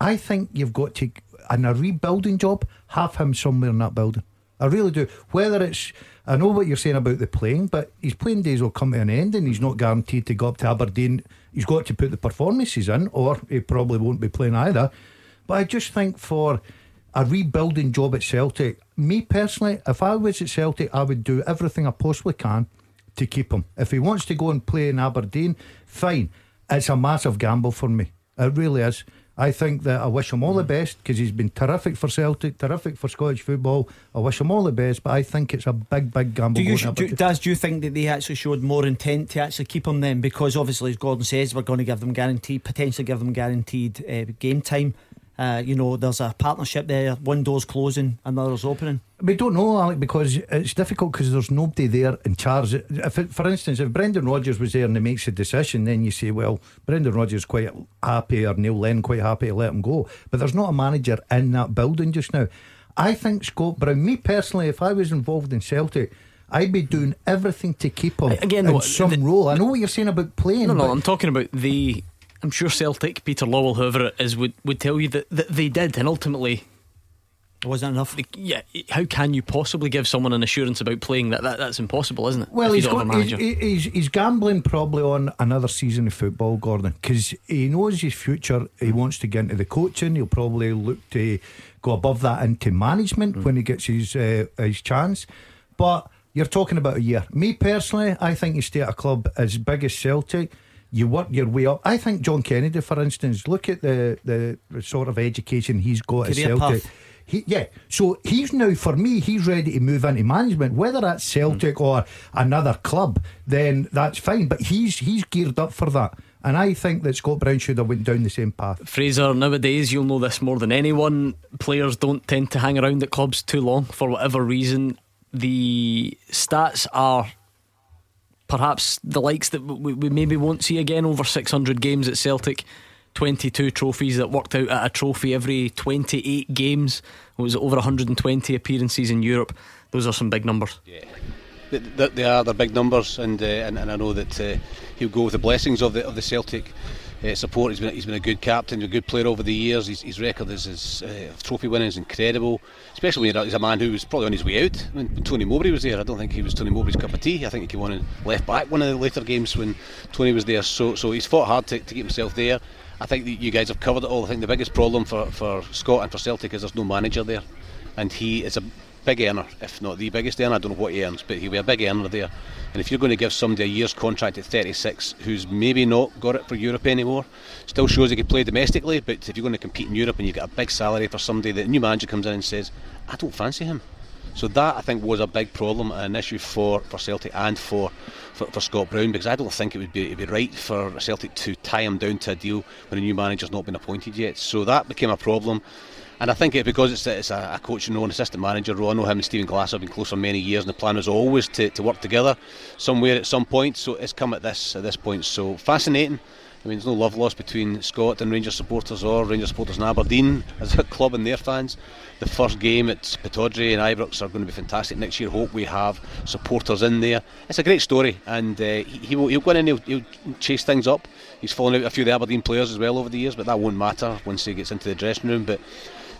I think you've got to in a rebuilding job have him somewhere in that building. I really do. Whether it's I know what you're saying about the playing, but his playing days will come to an end and he's not guaranteed to go up to Aberdeen. He's got to put the performances in, or he probably won't be playing either. But I just think for a rebuilding job at Celtic. Me personally, if I was at Celtic, I would do everything I possibly can to keep him. If he wants to go and play in Aberdeen, fine. It's a massive gamble for me. It really is. I think that I wish him all the best because he's been terrific for Celtic, terrific for Scottish football. I wish him all the best, but I think it's a big, big gamble. Do you, do, Daz, do you think that they actually showed more intent to actually keep him then? Because obviously, as Gordon says, we're going to give them guaranteed, potentially give them guaranteed uh, game time. Uh, you know, there's a partnership there. One door's closing, another's opening. We don't know, Alec, because it's difficult because there's nobody there in charge. If, it, for instance, if Brendan Rodgers was there and he makes a decision, then you say, well, Brendan Rodgers quite happy or Neil Lennon quite happy to let him go. But there's not a manager in that building just now. I think Scott Brown, me personally, if I was involved in Celtic, I'd be doing everything to keep him Again, in some the, role. I know what you're saying about playing. No, no, I'm talking about the I'm sure Celtic, Peter Lawwell, whoever it is, would, would tell you that, that they did, and ultimately. Wasn't enough. Yeah, how can you possibly give someone an assurance about playing that? that that's impossible, isn't it? Well, he's, got, he's, he's, he's, gambling probably on another season of football, Gordon, because he knows his future. He wants to get into the coaching. He'll probably look to go above that into management mm. when he gets his uh, his chance. But you're talking about a year. Me personally, I think you stay at a club as big as Celtic you work your way up. I think John Kennedy, for instance, look at the the sort of education he's got Career at Celtic. Path. He, yeah, so he's now for me. He's ready to move into management, whether that's Celtic mm. or another club. Then that's fine. But he's he's geared up for that. And I think that Scott Brown should have went down the same path. Fraser, nowadays you'll know this more than anyone. Players don't tend to hang around at clubs too long for whatever reason. The stats are perhaps the likes that we, we maybe won't see again over 600 games at Celtic. 22 trophies that worked out at a trophy every 28 games. It was over 120 appearances in Europe. Those are some big numbers. Yeah, they, they are. They're big numbers, and uh, and, and I know that uh, he'll go with the blessings of the of the Celtic uh, support. He's been he's been a good captain, a good player over the years. His, his record is his uh, trophy winning is incredible, especially when he's a man who was probably on his way out when, when Tony Mowbray was there. I don't think he was Tony Mowbray's cup of tea. I think he came on and left back one of the later games when Tony was there. So so he's fought hard to, to keep himself there. I think you guys have covered it all. I think the biggest problem for, for Scott and for Celtic is there's no manager there, and he is a big earner, if not the biggest earner. I don't know what he earns, but he'll be a big earner there. And if you're going to give somebody a year's contract at 36 who's maybe not got it for Europe anymore, still shows he can play domestically, but if you're going to compete in Europe and you get a big salary for somebody, the new manager comes in and says, I don't fancy him. So that I think was a big problem, an issue for, for Celtic and for, for, for Scott Brown because I don't think it would be, be right for Celtic to tie him down to a deal when a new manager's not been appointed yet. So that became a problem. And I think it because it's, it's a, a coach and an assistant manager role. I know him and Stephen Glass have been close for many years, and the plan was always to, to work together somewhere at some point. So it's come at this at this point. So fascinating. I mean, there's no love lost between Scott and Rangers supporters or Rangers supporters and Aberdeen as a club and their fans. The first game at Pittodrie and Ibrox are going to be fantastic next year. Hope we have supporters in there. It's a great story, and uh, he, he will, he'll go in and he'll, he'll chase things up. He's fallen out a few of the Aberdeen players as well over the years, but that won't matter once he gets into the dressing room. But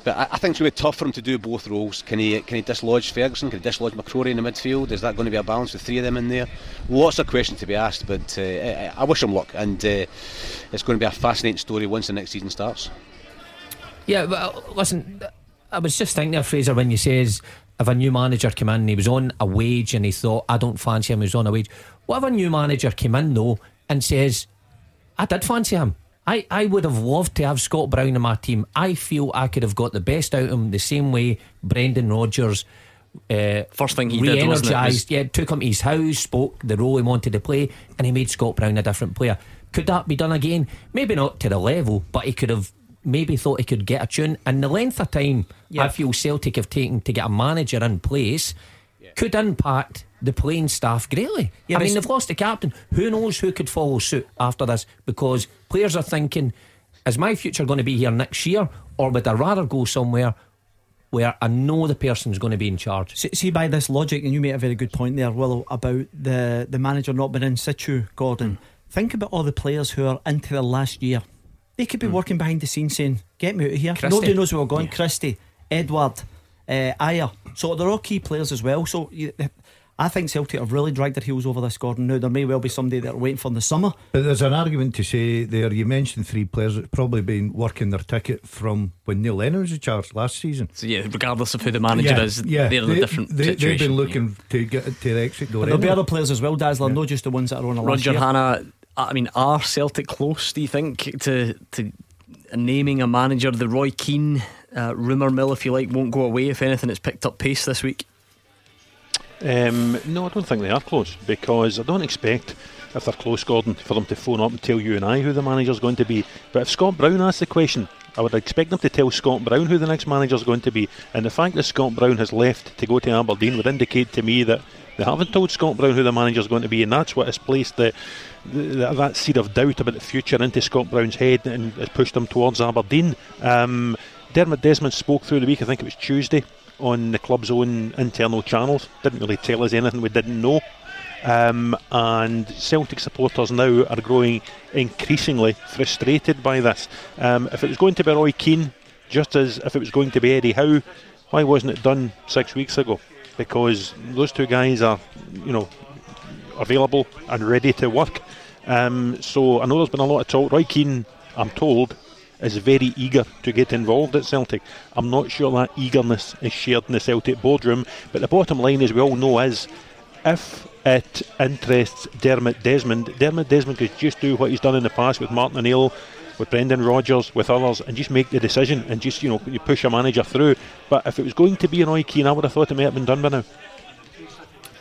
but I, I think it's going to be tough for him to do both roles. Can he can he dislodge Ferguson? Can he dislodge McCrory in the midfield? Is that going to be a balance with three of them in there? Lots of questions to be asked, but uh, I, I, wish him luck, and uh, it's going to be a fascinating story once the next season starts. Yeah, well, listen, I was just thinking there, Fraser, when you says if a new manager came in and he was on a wage and he thought I don't fancy him, he was on a wage. What if a new manager came in though and says I did fancy him? I, I would have loved to have Scott Brown in my team. I feel I could have got the best out of him the same way Brendan Rodgers. Uh, First thing he did, was yeah, took him to his house, spoke the role he wanted to play, and he made Scott Brown a different player. Could that be done again? Maybe not to the level, but he could have maybe thought he could get a tune. And the length of time yeah. I feel Celtic have taken to get a manager in place yeah. could impact the playing staff greatly. Yeah, I mean, they've lost the captain. Who knows who could follow suit after this? Because players are thinking, is my future going to be here next year, or would I rather go somewhere where I know the person's going to be in charge. See, see, by this logic, and you made a very good point there, Willow, about the, the manager not being in situ, Gordon. Mm. Think about all the players who are into the last year. They could be mm. working behind the scenes saying, Get me out of here. Christie. Nobody knows where we're going. Yeah. Christie, Edouard, uh, Ajer. So they're all key players as well. So you, I think Celtic have really dragged their heels over this, Gordon. Now, there may well be somebody that are waiting for the summer. But there's an argument to say there. You mentioned three players that probably been working their ticket from when Neil Lennon was in charge last season. So, yeah, regardless of who the manager yeah, is, yeah, they're in they, a different they, situation. They've been looking yeah. to get to the exit door. But there'll be other players as well, Dazzler, yeah. not just the ones that are on the Roger Hannah, I mean, are Celtic close, do you think, to, to naming a manager? The Roy Keane uh, rumour mill, if you like, won't go away. If anything, it's picked up pace this week. Um, no, I don't think they are close because I don't expect if they're close, Gordon, for them to phone up and tell you and I who the manager's going to be. But if Scott Brown asks the question, I would expect them to tell Scott Brown who the next manager's going to be. And the fact that Scott Brown has left to go to Aberdeen would indicate to me that they haven't told Scott Brown who the manager's going to be, and that's what has placed the, the that seed of doubt about the future into Scott Brown's head and has pushed him towards Aberdeen. Um, Dermot Desmond spoke through the week, I think it was Tuesday, on the club's own internal channels. Didn't really tell us anything we didn't know. Um, and Celtic supporters now are growing increasingly frustrated by this. Um, if it was going to be Roy Keane, just as if it was going to be Eddie Howe, why wasn't it done six weeks ago? Because those two guys are, you know, available and ready to work. Um, so I know there's been a lot of talk. Roy Keane, I'm told, is very eager to get involved at Celtic. I'm not sure that eagerness is shared in the Celtic boardroom, but the bottom line, as we all know, is if it interests Dermot Desmond, Dermot Desmond could just do what he's done in the past with Martin O'Neill, with Brendan Rodgers, with others, and just make the decision and just, you know, you push a manager through. But if it was going to be an Roy Keane, I would have thought it may have been done by now.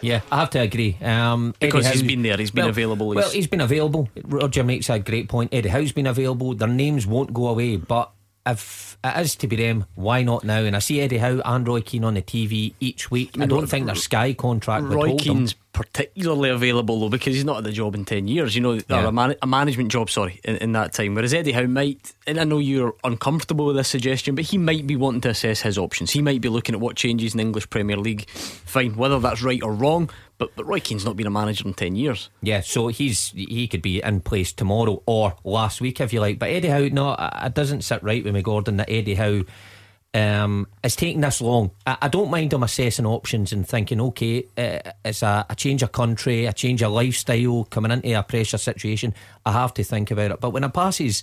Yeah, I have to agree. Um, because Eddie he's Howe, been there, he's been well, available. Well, he's been available. Roger makes a great point. Eddie Howe's been available. Their names won't go away, but if it is to be them, why not now? And I see Eddie Howe and Roy Keane on the TV each week. I, don't think their Sky contract Roy would hold Keane's them. particularly available though because he's not at the job in ten years. You know, yeah. or a, man, a, management job, sorry, in, in, that time. Whereas Eddie Howe might, and I know you're uncomfortable with this suggestion, but he might be wanting to assess his options. He might be looking at what changes in the English Premier League. Fine, whether that's right or wrong, But, but Roy Keane's not been a manager in 10 years. Yeah, so he's he could be in place tomorrow or last week if you like. But Eddie Howe, no, it doesn't sit right with me, Gordon, that Eddie Howe um, it's taking this long. I, I, don't mind him assessing options and thinking, okay, uh, it's a, a, change of country, a change of lifestyle, coming into a pressure situation. I have to think about it. But when it passes,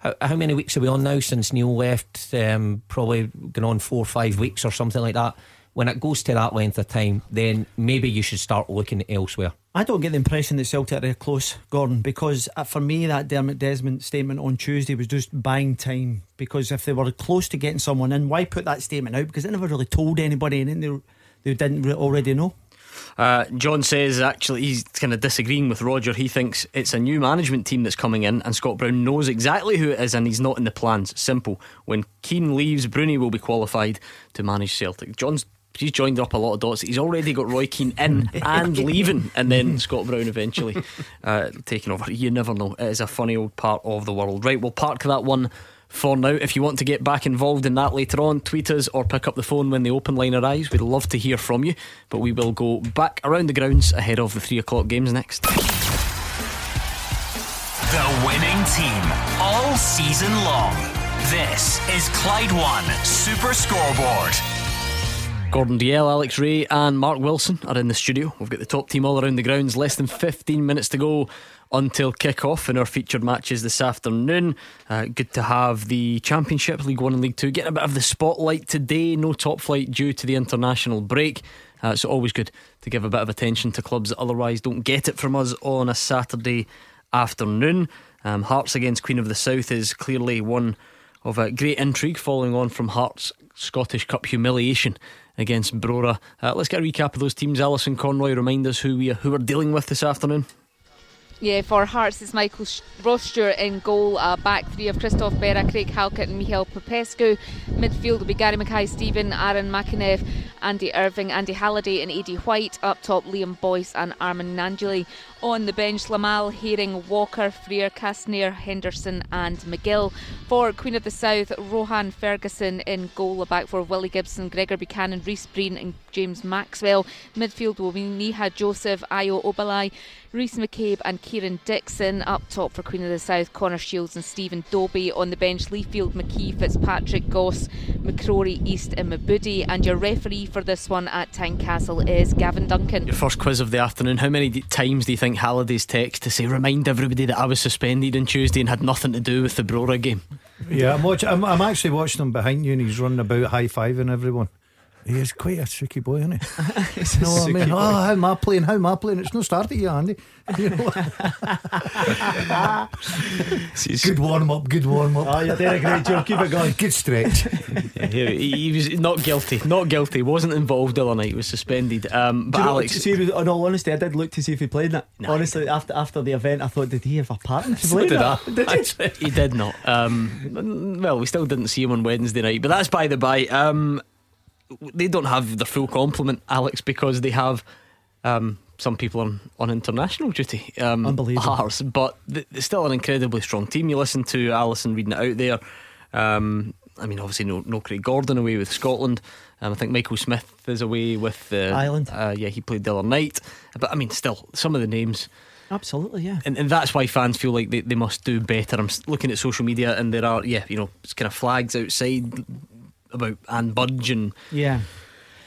how, how many weeks are we on now since Neil left? Um, probably going on four or five weeks or something like that when it goes to that length of time, then maybe you should start looking elsewhere. I don't get the impression that Celtic are close, Gordon, because uh, for me that Dermot Desmond statement on Tuesday was just buying time. Because if they were close to getting someone in, why put that statement out? Because they never really told anybody, and they they didn't already know. Uh, John says actually he's kind of disagreeing with Roger. He thinks it's a new management team that's coming in, and Scott Brown knows exactly who it is, and he's not in the plans. Simple. When Keane leaves, Broony will be qualified to manage Celtic. John's he's joined up a lot of dots. He's already got Roy Keane in and leaving, and then Scott Brown eventually uh, taking over. You never know. It is a funny old part of the world. Right, we'll park that one for now. If you want to get back involved in that later on, tweet us or pick up the phone when the open line arrives. We'd love to hear from you, but we will go back around the grounds ahead of the three o'clock games next. The winning team all season long. This is Clyde One Super Scoreboard. Gordon Dalziel, Alex Rae, and Mark Wilson are in the studio. We've got the top team all around the grounds. Less than 15 minutes to go until kick-off in our featured matches this afternoon. Uh, good to have the Championship, League One and League Two, getting a bit of the spotlight today. No top flight due to the international break. Uh, so always good to give a bit of attention to clubs that otherwise don't get it from us on a Saturday afternoon. Um, Hearts against Queen of the South is clearly one of a great intrigue following on from Hearts' Scottish Cup humiliation against Brora. Uh, let's get a recap of those teams. Alison Conroy, remind us who we who we're dealing with this afternoon. Yeah, for Hearts, it's Michael Ross Stewart in goal. Uh, back three of Christophe Berra, Craig Halkett, and Mihai Popescu. Midfield will be Gary Mackay-Steven, Aaron McEneff, Andy Irving, Andy Halliday, and Eddie White. Up top, Liam Boyce and Armand Gnanduillet. On the bench, Lamal, Haring, Walker, Frear, Kastaneer, Henderson, and McGill. For Queen of the South, Rohan Ferguson in goal. A back for Willie Gibson, Gregor Buchanan, Reese Breen, and James Maxwell. Midfield will be Niha Joseph, Ayo Obileye. Rhys McCabe and Kieran Dixon up top for Queen of the South, Connor Shields and Stephen Dobbie on the bench, Leighfield, McKee, Fitzpatrick, Goss, McCrory, East and Mebude and your referee for this one at Tynecastle is Gavin Duncan. Your first quiz of the afternoon, how many times do you think Halliday's text to say remind everybody that I was suspended on Tuesday and had nothing to do with the Brora game? Yeah, I'm, watching, I'm, I'm actually watching him behind you and he's running about high-fiving everyone. He is quite a tricky boy, isn't he? no, I mean, oh, how am I playing? How am I playing? It's no started yet, Andy. You know? good warm up, good warm up. Oh, you're doing a great job. Keep it going. Good stretch. yeah, he, he, was not guilty. Not guilty. Wasn't involved the other night. He was suspended. Um, but Alex, see, in all honesty, I did look to see if he played it. Nah, Honestly, after after the event, I thought, did he have a part in so did that? Did he? he did not. Um, well, we still didn't see him on Wednesday night, but that's by the by. Um, they don't have the full complement, Alex, because they have um, some people on, on international duty. Um, Unbelievable. Ours, but it's still an incredibly strong team. You listen to Alison reading it out there. Um, I mean, obviously, no, no Craig Gordon away with Scotland. Um, I think Michael Smith is away with uh, Ireland. Uh, yeah, he played the other night. But I mean, still, some of the names. Absolutely, yeah. And, and that's why fans feel like they, they must do better. I'm looking at social media and there are, yeah, you know, it's kind of flags outside about Ann Budge and yeah.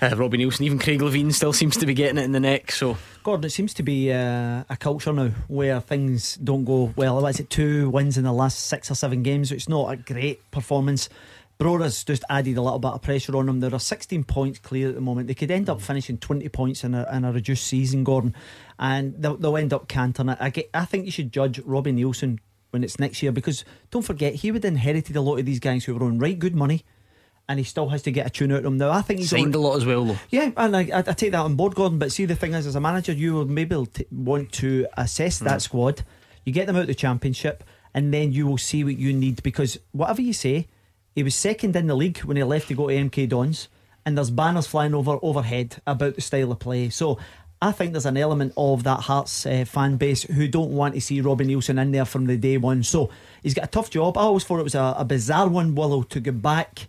Uh, Robbie Neilson, even Craig Levein still seems to be getting it in the neck. So, Gordon, it seems to be uh, a culture now where things don't go well. Is it two wins in the last six or seven games? So it's not a great performance. Brora's just added a little bit of pressure on them. There are 16 points clear at the moment. They could end up finishing 20 points in a, in a reduced season, Gordon, and they'll, they'll end up cantering it. I, get, I think you should judge Robbie Neilson when it's next year because don't forget he would inherited a lot of these guys who were on right good money and he still has to get a tune out of them now. I think he's signed a lot as well, though. Yeah, and I, I, take that on board, Gordon. But see, the thing is, as a manager, you will maybe t- want to assess that mm. squad. You get them out of the championship, and then you will see what you need because whatever you say, he was second in the league when he left to go to MK Dons, and there's banners flying over overhead about the style of play. So. I think there's an element of that Hearts uh, fan base who don't want to see Robbie Neilson in there from the day one. So he's got a tough job. I always thought it was a, a bizarre one, Willow, to go back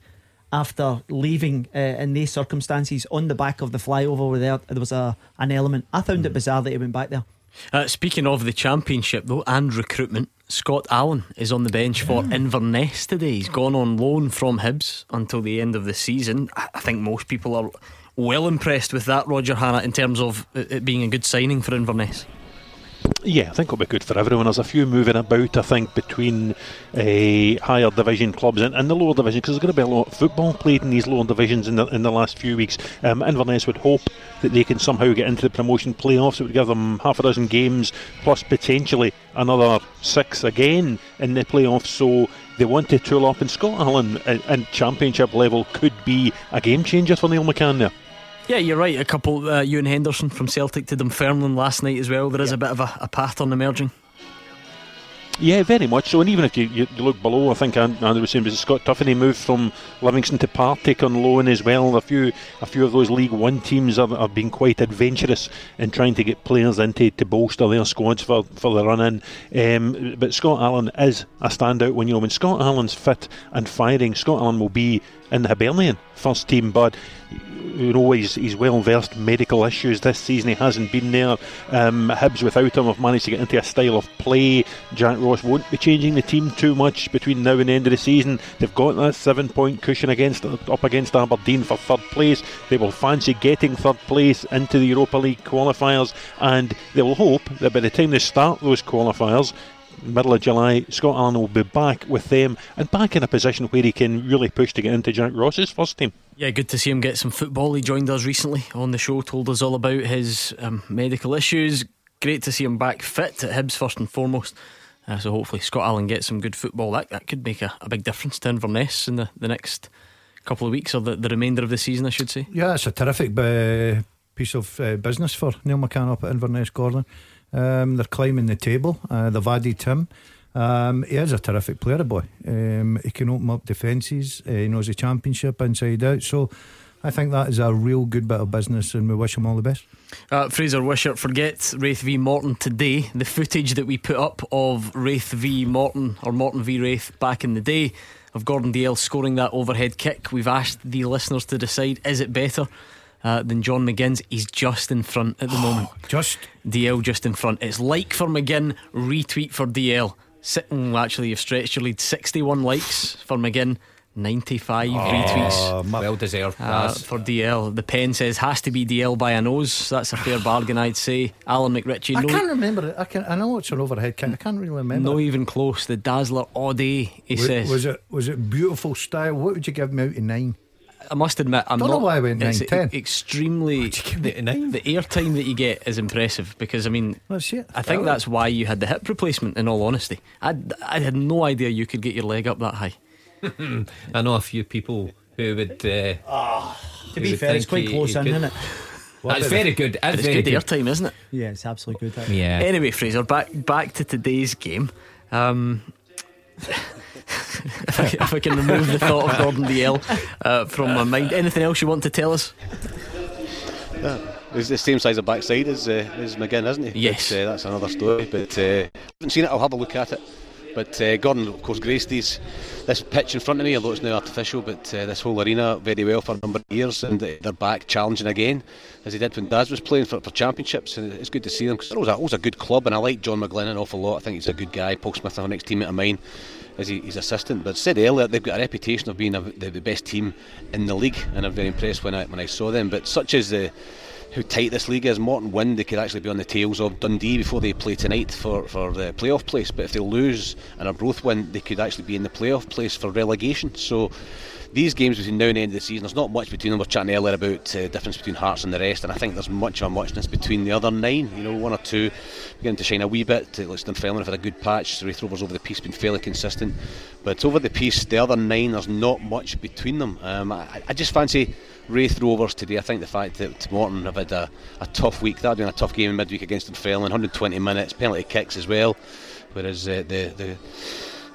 after leaving uh, in these circumstances on the back of the flyover over there. There was a an element. I found it bizarre that he went back there. Uh, speaking of the championship though and recruitment, Scott Allen is on the bench for Inverness today. He's gone on loan from Hibs until the end of the season. I think most people are well impressed with that, Roger Hannah, in terms of it it being a good signing for Inverness. Yeah, I think it'll be good for everyone. There's a few moving about, I think, between uh, higher division clubs and, and the lower division because there's going to be a lot of football played in these lower divisions in the in the last few weeks. Um, Inverness would hope that they can somehow get into the promotion playoffs. It would give them half a dozen games plus potentially another six again in the playoffs. So they want to tool up, and Scott Allen and, and Championship level could be a game changer for Neil McCann there. Yeah, you're right. A couple, uh, Ewan Henderson from Celtic to Dunfermline last night as well. There is a bit of a, a pattern emerging. Yeah, very much so. And even if you, you, you look below, I think An- Andrew was saying was Scott Tiffoney moved from Livingston to Partick on loan as well. A few a few of those League One teams have, have been quite adventurous in trying to get players into to bolster their squads for, for the run in. Um, but Scott Allen is a standout when you know when Scott Allen's fit and firing. Scott Allen will be in the Hibernian first team, but you know he's, he's well versed medical issues this season. He hasn't been there. Um, Hibs without him have managed to get into a style of play. Jack Ross won't be changing the team too much between now and the end of the season. They've got that seven point cushion against up against Aberdeen for third place. They will fancy getting third place into the Europa League qualifiers, and they will hope that by the time they start those qualifiers middle of July, Scott Allen will be back with them and back in a position where he can really push to get into Jack Ross's first team. Yeah, good to see him get some football. He joined us recently on the show, told us all about his um, medical issues. Great to see him back fit at Hibs first and foremost. Uh, so hopefully Scott Allen gets some good football. That that could make a, a big difference to Inverness in the, the next couple of weeks or the, the remainder of the season, I should say. Yeah, it's a terrific uh, piece of uh, business for Neil McCann up at Inverness, Gordon. Um, they're climbing the table. Uh, they've added him. Um, he is a terrific player, boy. Um, he can open up defences. Uh, he knows the championship inside out. So I think that is a real good bit of business, and we wish him all the best. Uh, Fraser Wishart, forget Raith v Morton today. The footage that we put up of Raith v Morton or Morton v Raith back in the day of Gordon Dalziel scoring that overhead kick. We've asked the listeners to decide is it better uh, than John McGinn's? He's just in front at the moment. Just Dalziel just in front. It's like for McGinn, retweet for Dalziel. Sitting, well, actually, you've stretched your lead. 61 likes for McGinn, 95 retweets. well deserved. Uh, for Dalziel, the pen says has to be Dalziel by a nose. That's a fair bargain, I'd say. Alan McRitchie, I no, can't remember it. I can. I know it's an overhead kick. I can't really remember. no it. even close. The Dazzler all day, he was, says. was it was it beautiful style? What would you give me out of nine? I must admit, I'm Don't not. know why I went it's 9, 10. e- Extremely. The, it a nine? The airtime that you get is impressive because I mean, Let's see it. I think that's why you had the hip replacement. In all honesty, I I had no idea you could get your leg up that high. I know a few people who would. Uh, To be fair, it's quite close in, isn't it? That's very good. That's It's very good good. airtime, isn't it? Yeah, it's absolutely good. Yeah. Anyway, Fraser, back back to today's game. Um, if, I, if I can remove the thought of Gordon Dalziel uh, from my mind, anything else you want to tell us? He's the same size of backside as uh, as McGinn, isn't he? Yes. But, uh, that's another story. But uh, haven't seen it. I'll have a look at it. But uh, Gordon, of course, graced these this pitch in front of me, although it's now artificial. But uh, this whole arena very well for a number of years, and they're back challenging again, as he did when Daz was playing for, for championships. And it's good to see them because they're always a, always a good club, and I like John McGlynn an awful lot. I think he's a good guy. Paul Smith, our next teammate of mine, as he, he's assistant. But said earlier, they've got a reputation of being a, the, the best team in the league, and I'm very impressed when I when I saw them. But such as the how tight this league is. Morton win, they could actually be on the tails of Dundee before they play tonight for, for the playoff place. But if they lose and are both win, they could actually be in the playoff place for relegation. So these games between now and the end of the season, there's not much between them. We're chatting earlier about uh, difference between Hearts and the rest, and I think there's much of a muchness between the other nine. You know, one or two beginning to shine a wee bit. Uh, like Dunfermline have had a good patch. The Raith Rovers over the piece been fairly consistent, but over the piece, the other nine, there's not much between them. Um, I, I just fancy. Raith Rovers today. I think the fact that Morton have had a, a tough week, that been a tough game in midweek against Dunfermline, 120 minutes, penalty kicks as well. Whereas uh, the the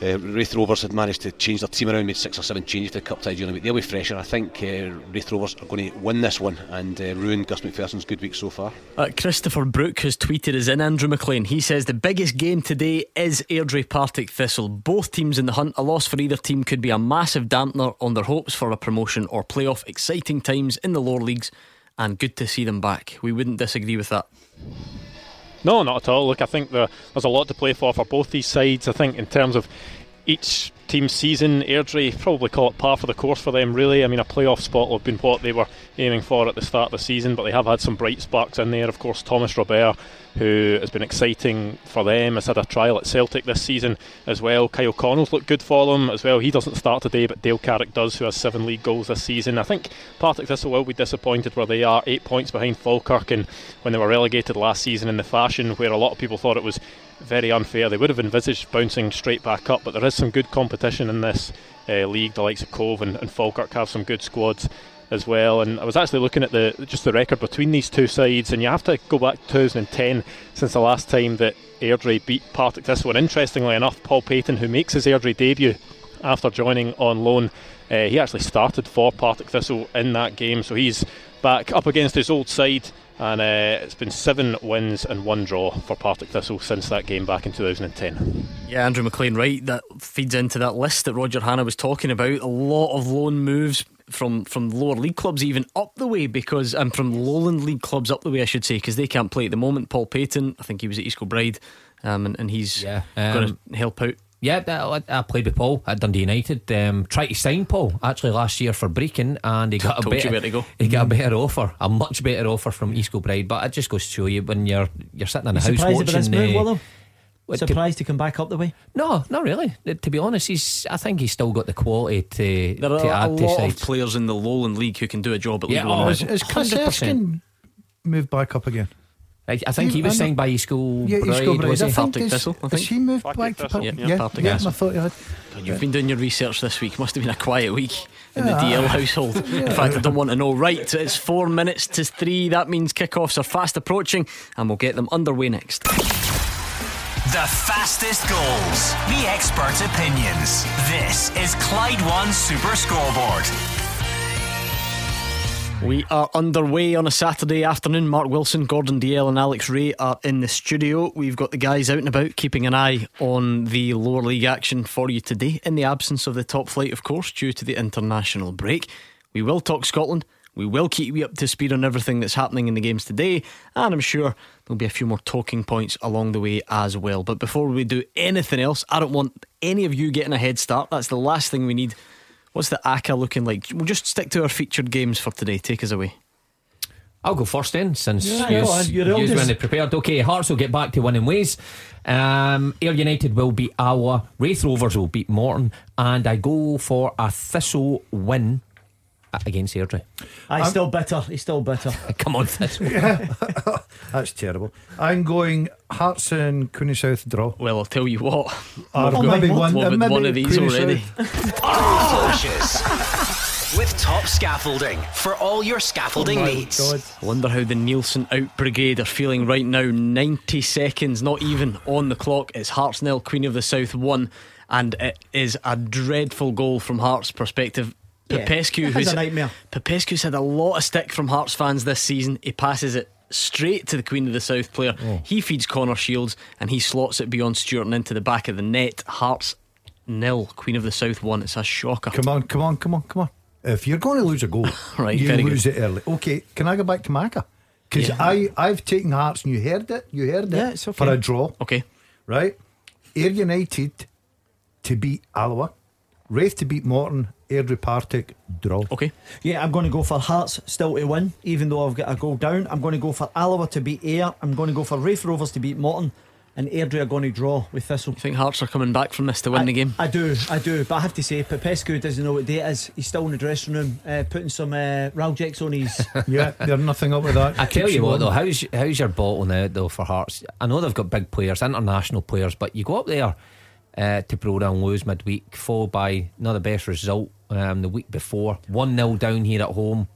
Uh, Rovers had managed to change their team around, made six or seven changes to the cup tie during the week. They'll be fresher. I think uh, Rovers are going to win this one and uh, ruin Gus MacPherson's good week so far. Uh, Christopher Brook has tweeted us in Andrew McLean. He says the biggest game today is Airdrie Partick Thistle. Both teams in the hunt. A loss for either team could be a massive dampener on their hopes for a promotion or playoff. Exciting times in the lower leagues and good to see them back. We wouldn't disagree with that. No, not at all. Look, I think the, there's a lot to play for for both these sides. I think in terms of each team's season, Airdrie probably call it par for the course for them, really. I mean, a playoff spot would have been what they were aiming for at the start of the season, but they have had some bright sparks in there. Of course, Thomas Robert, who has been exciting for them, has had a trial at Celtic this season as well. Kyle Connell's looked good for them as well. He doesn't start today, but Dale Carrick does, who has seven league goals this season. I think Partick Thistle will be disappointed where they are, eight points behind Falkirk, and when they were relegated last season in the fashion where a lot of people thought it was very unfair. They would have envisaged bouncing straight back up, but there is some good competition in this uh, league. The likes of Cove and, and Falkirk have some good squads as well. And I was actually looking at the just the record between these two sides, and you have to go back to 2010 since the last time that Airdrie beat Partick Thistle. And interestingly enough, Paul Paton, who makes his Airdrie debut after joining on loan, uh, he actually started for Partick Thistle in that game, so he's back up against his old side and uh, it's been seven wins and one draw for Partick Thistle since that game back in 2010. Yeah, Andrew McLean, right? That feeds into that list that Roger Hannah was talking about. A lot of loan moves from from lower league clubs even up the way because and from lowland league clubs up the way I should say because they can't play at the moment. Paul Paton, I think he was at East Kilbride, um, and, and he's Yeah, going um, to help out. Yeah, I, I played with Paul at Dundee United. Um, tried to sign Paul actually last year for Brechin, and he got a better, where to go. he got a better offer, a much better offer from East Kilbride. But it just goes to show you when you're you're sitting in a house Surprised watching. about this move, uh, Willow? what, to- Surprised to come back up the way? no, not really. Uh, To be honest, he's. I think he's still got the quality to There are to a add to lot of players in the lowland league who can do a job at Yeah, League One. oh. Is, is Chris 100%. Moved back up again? I, I think he was I signed by his School Yeah, he's Bride, got was I he? think Partick Thistle, I Has he moved Partick back to Thistle, Partick? yeah, Yeah, Partick yeah, Thistle. I thought he had. You've been doing your research this week. Must have been a quiet week in the Yeah. Dalziel household. In fact, I don't want to know. Right, it's four minutes to three. That means kickoffs are fast approaching, and we'll get them underway next. The fastest goals, the expert opinions. This is Clyde One Super Scoreboard. We are underway on a Saturday afternoon. Mark Wilson, Gordon Dalziel, and Alex Rae are in the studio. We've got the guys out and about, keeping an eye on the lower league action for you today, in the absence of the top flight, of course, due to the international break. We will talk Scotland. We will keep you up to speed on everything that's happening in the games today, and I'm sure there'll be a few more talking points along the way as well. But before we do anything else, I don't want any of you getting a head start. That's the last thing we need. What's the ACA looking like? We'll just stick to our featured games for today. Take us away. I'll go first then, since Yeah, yous- you're yous eldest. weren't prepared. Okay, Hearts will get back to winning ways. Um, Ayr United will beat Alloa. Raith Rovers will beat Morton. And I go for a Thistle win against Airdrie. Ah, I he's still bitter. He's still bitter. Come on, Thistle. That's terrible. I'm going Hearts and Cooney South draw. Well, I'll tell you what. Or Oh my maybe God. one, Well, with maybe one of these Queenie already. South. Flushes. With top scaffolding for all your scaffolding oh needs. God. I wonder how the Neilson out brigade are feeling right now. 90 seconds, not even on the clock. It's Hearts nil, Queen of the South 1. And it is a dreadful goal from Hearts' perspective. Yeah, Popescu, it is who's a nightmare. Popescu's had a lot of stick from Hearts fans this season. He passes it straight to the Queen of the South player. Oh. He feeds Connor Shields and he slots it beyond Stewart and into the back of the net. Hearts nil, Queen of the South 1. It's a shocker. Come on, come on, come on, come on. If you're going to lose a goal, Right, you very lose it early. Okay, can I go back to Macca? Because Yeah. I I've taken Hearts and you heard it. You heard it Yeah, it's okay. for a draw. Okay. right? Ayr United to beat Alloa, Raith to beat Morton, Airdrie Partick draw. Okay. Yeah, I'm going to go for Hearts still to win, even though I've got a goal down. I'm going to go for Alloa to beat Ayr. I'm going to go for Raith Rovers to beat Morton, and Airdrie are going to draw with Thistle. You think Hearts are coming back from this to win I, the game? I do, I do, but I have to say, Popescu doesn't know what day it is. He's still in the dressing room, uh, putting some uh, Ralgex on his. Yeah, there's nothing up with that. I tell you what, warm. though, how's how's your bottling out though for Hearts? I know they've got big players, international players, but you go up there uh, to Brora and lose midweek, followed by not the best result um, the week before, one 0 down here at home.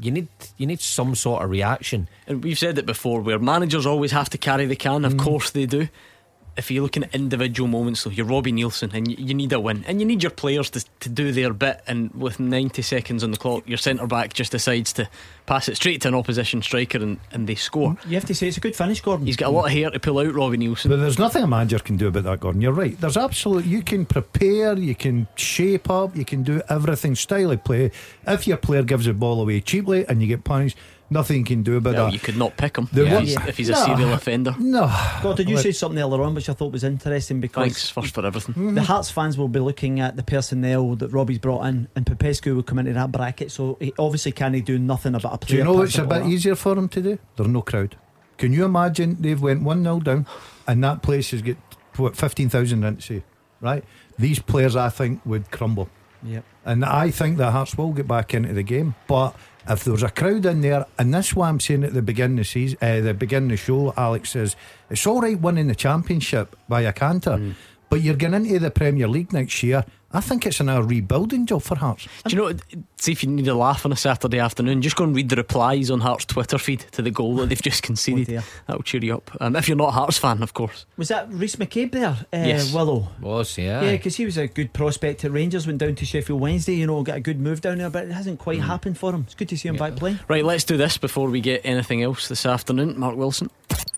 You need you need some sort of reaction. And we've said it before, where managers always have to carry the can. Of course they do. If you look at individual moments, though, you're Robbie Neilson and you, you need a win. And you need your players to, to do their bit. And with 90 seconds on the clock, your centre back just decides to pass it straight to an opposition striker and, and they score. Mm, you have to say it's a good finish, Gordon. He's got a lot of hair to pull out, Robbie Neilson. But there's nothing a manager can do about that, Gordon. You're right. There's absolute. You can prepare, you can shape up, you can do everything. Style of play. If your player gives the ball away cheaply and you get punished, nothing you can do about Well, that. you could not pick him The if, one- he's, if he's a No. serial offender. No. God, did you Like- said something earlier on which I thought was interesting because Thanks first for everything. Mm-hmm. the Hearts fans will be looking at the personnel that Robbie's brought in, and Popescu will come into that bracket. So he obviously can't do nothing about a player. Do player. you know what's a bit all easier for them to do? There's no crowd. Can you imagine they've went 1 0 down and that place has got what 15,000 in it, say, right? These players I think would crumble. Yep. And I think the Hearts will get back into the game. But if there was a crowd in there, and this is what I'm saying at the beginning of the season, uh, the beginning of the show, Alex says it's all right winning the championship by a canter, Mm. but you're getting into the Premier League next year. I think it's another rebuilding job for Hearts. Do you know? See if you need a laugh on a Saturday afternoon. Just go and read the replies on Hearts' Twitter feed to the goal that they've just conceded. dear. That'll cheer you up. Um, if you're not a Hearts fan, of course. Was that Rhys McCabe there? Uh, Yes. Willow. Was, yeah. Yeah, because he was a good prospect at Rangers. Went down to Sheffield Wednesday, you know, got a good move down there, but it hasn't quite happened for him. It's good to see him back playing. Right, let's do this before we get anything else this afternoon. Mark Wilson.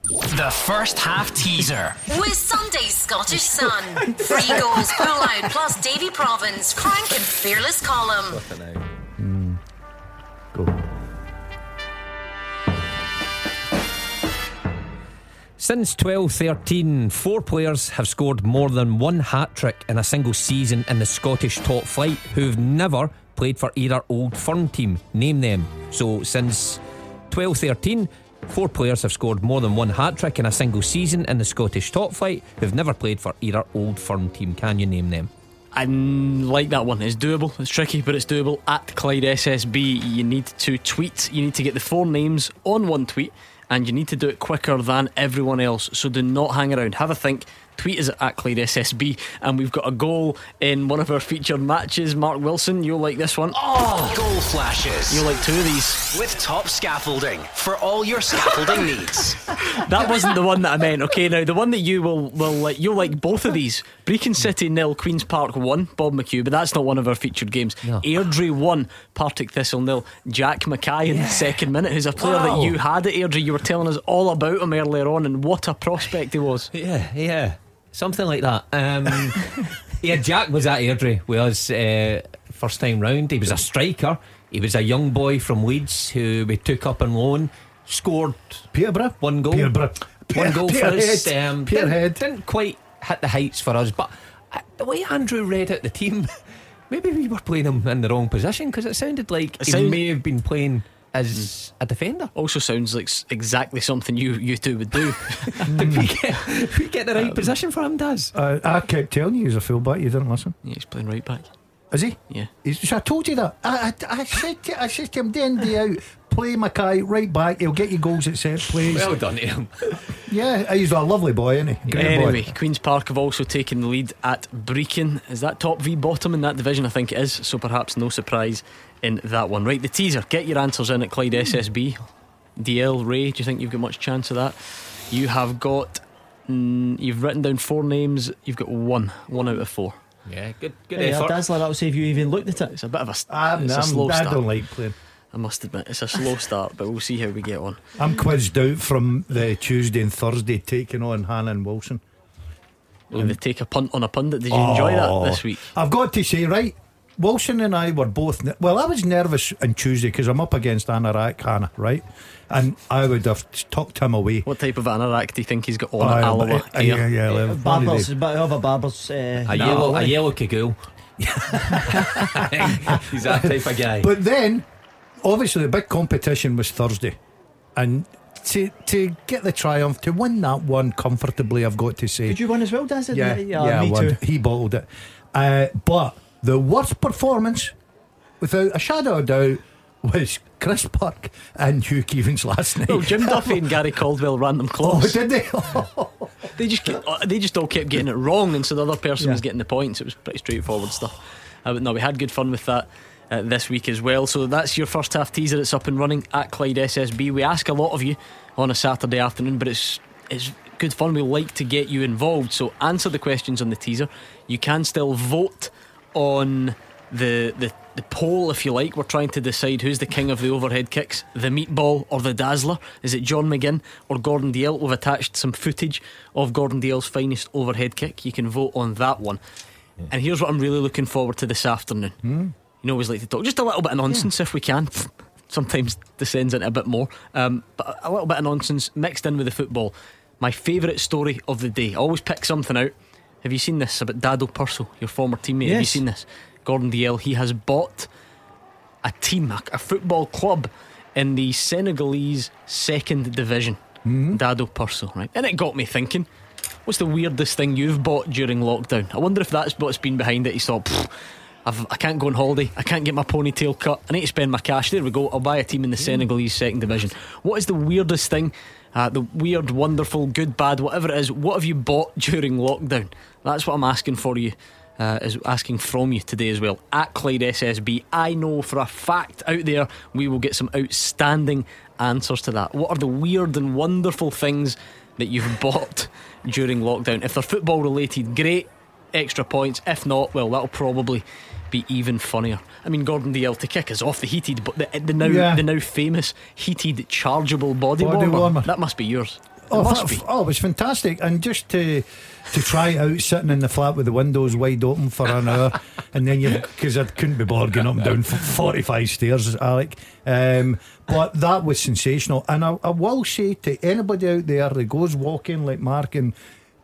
The first half teaser. With Sunday's Scottish Sun. Free goals, pull out, plus Davy Provan's, Crank and Fearless column. Hmm. Go. Since 12 13, four players have scored more than one hat trick in a single season in the Scottish top flight who've never played for either old firm team. Name them. So, since 12 13, four players have scored more than one hat trick in a single season in the Scottish top flight who've never played for either old firm team. Can you name them? I like that one. It's doable. It's tricky, but it's doable. At Clyde SSB, you need to tweet. You need to get the four names on one tweet, and you need to do it quicker than everyone else. So do not hang around. Have a think. Tweet us at Clyde SSB, and we've got a goal in one of our featured matches. Mark Wilson, you'll like this one. Oh! Goal flashes. You'll like two of these. With top scaffolding for all your scaffolding needs. That wasn't the one that I meant. Okay, now the one that you will will like, you'll like both of these. Brechin City nil, Queens Park one. Bob McHugh, but that's not one of our featured games. No. Airdrie one, Partick Thistle nil. Jack Mackay in the second minute, who's a player Wow. that you had at Airdrie. You were telling us all about him earlier on, and what a prospect he was. Yeah, yeah, something like that. Um, yeah, Jack was at Airdrie with us uh, first time round. He was a striker. He was a young boy from Leeds who we took up on loan. Scored Peterborough. one goal. Peterborough. One goal for us. Peterhead. Um, Peterhead. Didn't, didn't quite hit the heights for us, but uh, the way Andrew read out the team, maybe we were playing him in the wrong position because it sounded like It he sound- may have been playing as a defender. Also sounds like exactly something you you two would do. Did we get, we get the right position for him, Does Uh, I kept telling you he's a fullback. You didn't listen. yeah, he's playing right back. Is he? Yeah. He's, so I told you that. I, I, I said to, I said to him day in day out. Play Mackay right back. He'll get you goals at set plays. Well done to him. yeah, he's a lovely boy, isn't he? Great Anyway, boy. Queen's Park have also taken the lead at Brechin. Is that top v bottom in that division? I think it is. So perhaps no surprise in that one. Right, the teaser. Get your answers in at Clyde SSB. Dalziel Rae, do you think you've got much chance of that? You have got. Mm, you've written down four names. You've got one. One out of four. Yeah, good, good Hey, effort. Dazzler, that'll say if you even looked at it. It's a bit of a. st- I'm, it's a I'm, slow I start. don't like playing. I must admit, it's a slow start, but we'll see how we get on. I'm quizzed out from the Tuesday and Thursday taking on Hannah and Wilson. Will they take a punt on a pundit? Did you enjoy Oh, that this week? I've got to say, right, Wilson and I were both. Ne- well, I was nervous on Tuesday because I'm up against Anorak Hannah, right? And I would have tucked him away. What type of anorak do you think he's got on Oh, at Alloa? yeah, here? yeah, yeah, Uh, one of Barbours, the- a bit of a Barbours. Uh, A yellow, a yellow cagoule. He's that type of guy. But then, obviously, the big competition was Thursday, and to to get the triumph, to win that one comfortably, I've got to say, Did you win as well, Daz? yeah, yeah, I me won. too. He bottled it. Uh, but the worst performance, without a shadow of doubt, was Chris Park and Hugh Keevins last night. Well, Jim Duffy and Gary Caldwell ran them Oh, close. did they? They just get, uh, they just all kept getting it wrong, and so the other person Yeah. was getting the points. It was pretty straightforward stuff. Uh, but no, we had good fun with that. Uh, this week as well. So that's your first half teaser. It's up and running at Clyde SSB. We ask a lot of you on a Saturday afternoon, but it's it's good fun. We like to get you involved. So answer the questions on the teaser. You can still vote on the the the poll if you like. We're trying to decide who's the king of the overhead kicks, the meatball or the dazzler. Is it John McGinn or Gordon Dalziel? We've attached some footage of Gordon Dalziel's finest overhead kick. You can vote on that one. And here's what I'm really looking forward to this afternoon. You know, always like to talk just a little bit of nonsense if we can. Sometimes descends into a bit more, um, but a little bit of nonsense mixed in with the football. My favourite story of the day. I always pick something out. Have you seen this about Dado Pršo, your former teammate? Have you seen this? Gordon Dalziel. He has bought a team, a, football club in the Senegalese second division. Hmm? Dado Pršo, right? And it got me thinking. What's the weirdest thing you've bought during lockdown? I wonder if that's what's been behind it. He thought, I've, I can't go on holiday. I can't get my ponytail cut. I need to spend my cash. There we go. I'll buy a team in the hmm. Senegalese second division. What is the weirdest thing? Uh, the weird, wonderful, good, bad, whatever it is. What have you bought during lockdown? That's what I'm asking for you. Uh, is asking from you today as well at Clyde SSB. I know for a fact out there we will get some outstanding answers to that. What are the weird and wonderful things that you've bought during lockdown? If they're football related, great extra points. If not, well, that'll probably be even funnier. I mean, Gordon Dalziel to kick is off the heated, but the, the now Yeah. the now famous heated chargeable body, Body warmer, warmer. that must be yours. Oh, it must fa- be. oh, it was fantastic. And just to to try it out sitting in the flat with the windows wide open for an hour, and then you because I couldn't be bored getting up and down f- forty five stairs, Alec. Um, but that was sensational. And I, I will say to anybody out there that goes walking like Mark, and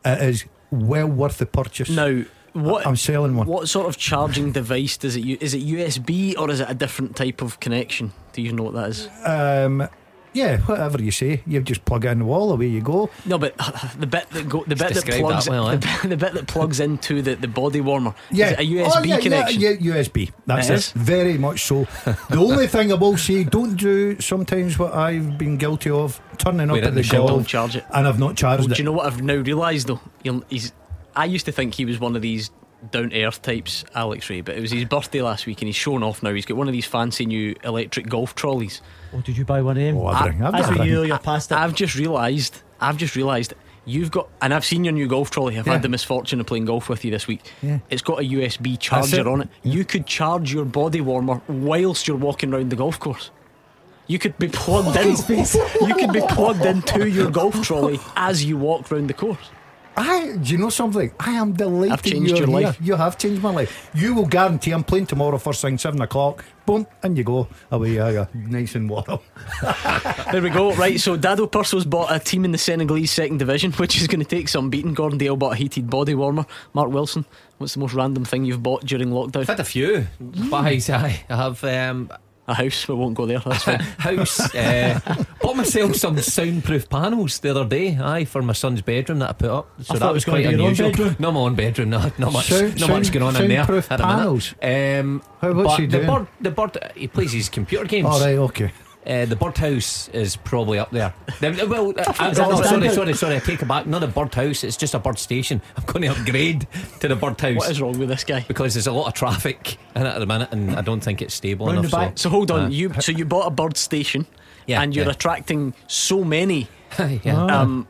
it is well worth the purchase. Now, what I'm selling one. What sort of charging device does it use? Is it USB or is it a different type of connection? Do you know what that is? Um, yeah, whatever you say, you just plug it in the wall, away you go. No, but the bit that go, the bit that plugs, that well, eh? the, bit, the bit that plugs into the, the body warmer. Yeah, is it a USB oh, yeah, connection? Yeah, yeah, USB. That's It it. is? Very much so. the only thing I will say, don't do sometimes what I've been guilty of, turning up Wait, at at the the show. golf charge it. and I've not charged Well, it. do you know what I've now realised though? You'll, he's. I used to think he was one of these down to earth types, Alex Rae, but it was his birthday last week and he's shown off now. He's got one of these fancy new electric golf trolleys. Oh, did you buy one of them? Oh, I bring, I've As got for you, you're past it. I've just realised. I've just realised. You've got, and I've seen your new golf trolley. I've Yeah. had the misfortune of playing golf with you this week. Yeah. It's got a USB it. charger on it. You could charge your body warmer whilst you're walking around the golf course. You could be plugged in. you could be plugged into your golf trolley as you walk round the course. I, do you know something? I am delighted I've changed you're your here. life. You have changed my life. You will guarantee I'm playing tomorrow first thing, 7 o'clock. Boom, and you go. Away, yeah, yeah. Nice and warm. There we go. Right, so Dado Pršo's bought a team in the Senegalese second division, which is going to take some beating. Gordon Dale bought a heated body warmer. Mark Wilson, what's the most random thing you've bought during lockdown? I've had a few buys. I have um, A house. We won't go there. That's fine. house. Uh, bought myself some soundproof panels the other day. Aye, for my son's bedroom that I put up. So thought that was quite be your own unusual. No, my own bedroom. No, not much. Sound- not much going on in there. soundproof panels? Um, How- what's he the doing? bird, the bird, he plays his computer games. All right, okay. Uh, the birdhouse is probably up there. The- well, uh, uh, no, sorry, sorry, sorry. I take it back. Not a birdhouse. It's just a bird station. I'm going to upgrade to the birdhouse what is wrong with this guy? because there's a lot of traffic in it at the minute, and I don't think it's stable Round enough. So, So hold on. Uh, you so you bought a bird station, Yeah, and you're yeah. attracting so many yeah, um,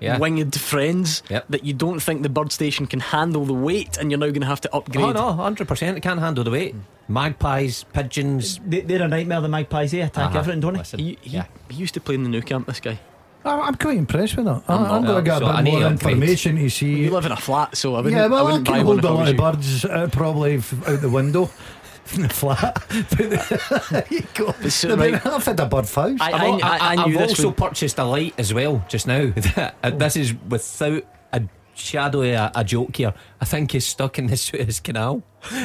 yeah. winged friends Yep. that you don't think the bird station can handle the weight, and you're now going to have to upgrade. Oh no, hundred percent. It can't handle the weight. Magpies, pigeons. They, they're a nightmare, the magpies, they attack Uh-huh. everything, don't they? Listen, He, he, yeah. he used to play in the Nou Camp. This guy. I- I'm quite impressed with that. I'm, I'm I'm going to get So a I bit more upgrade. information to see. You live in a flat, so I wouldn't. yeah, well, I I, wouldn't can buy hold a lot of birds uh, probably f- out the window in the flat. But there you go. so, I mean, right. I've had a bird house. I- I've, al- I, I have knew this also would- purchased a light as well just now. Uh, this is without a shadow of a, a joke here. I think he's stuck in the Suez Canal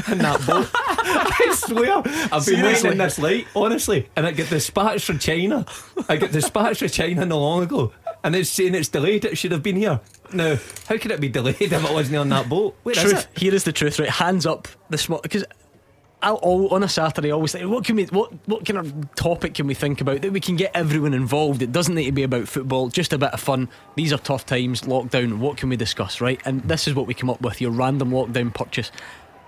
in that boat. I swear, I've been waiting in this light, honestly, and I get dispatched from China. I get dispatched from China not long ago, and it's saying it's delayed. It should have been here. Now, how could it be delayed if it wasn't on that boat? Where is truth. it? Here is the truth. Right, hands up. The small because. I'll, all, on a Saturday, I always think, what can we, what, what kind of topic can we think about that we can get everyone involved? It doesn't need to be about football, just a bit of fun. These are tough times, lockdown. What can we discuss, right? And this is what we come up with: your random lockdown purchase.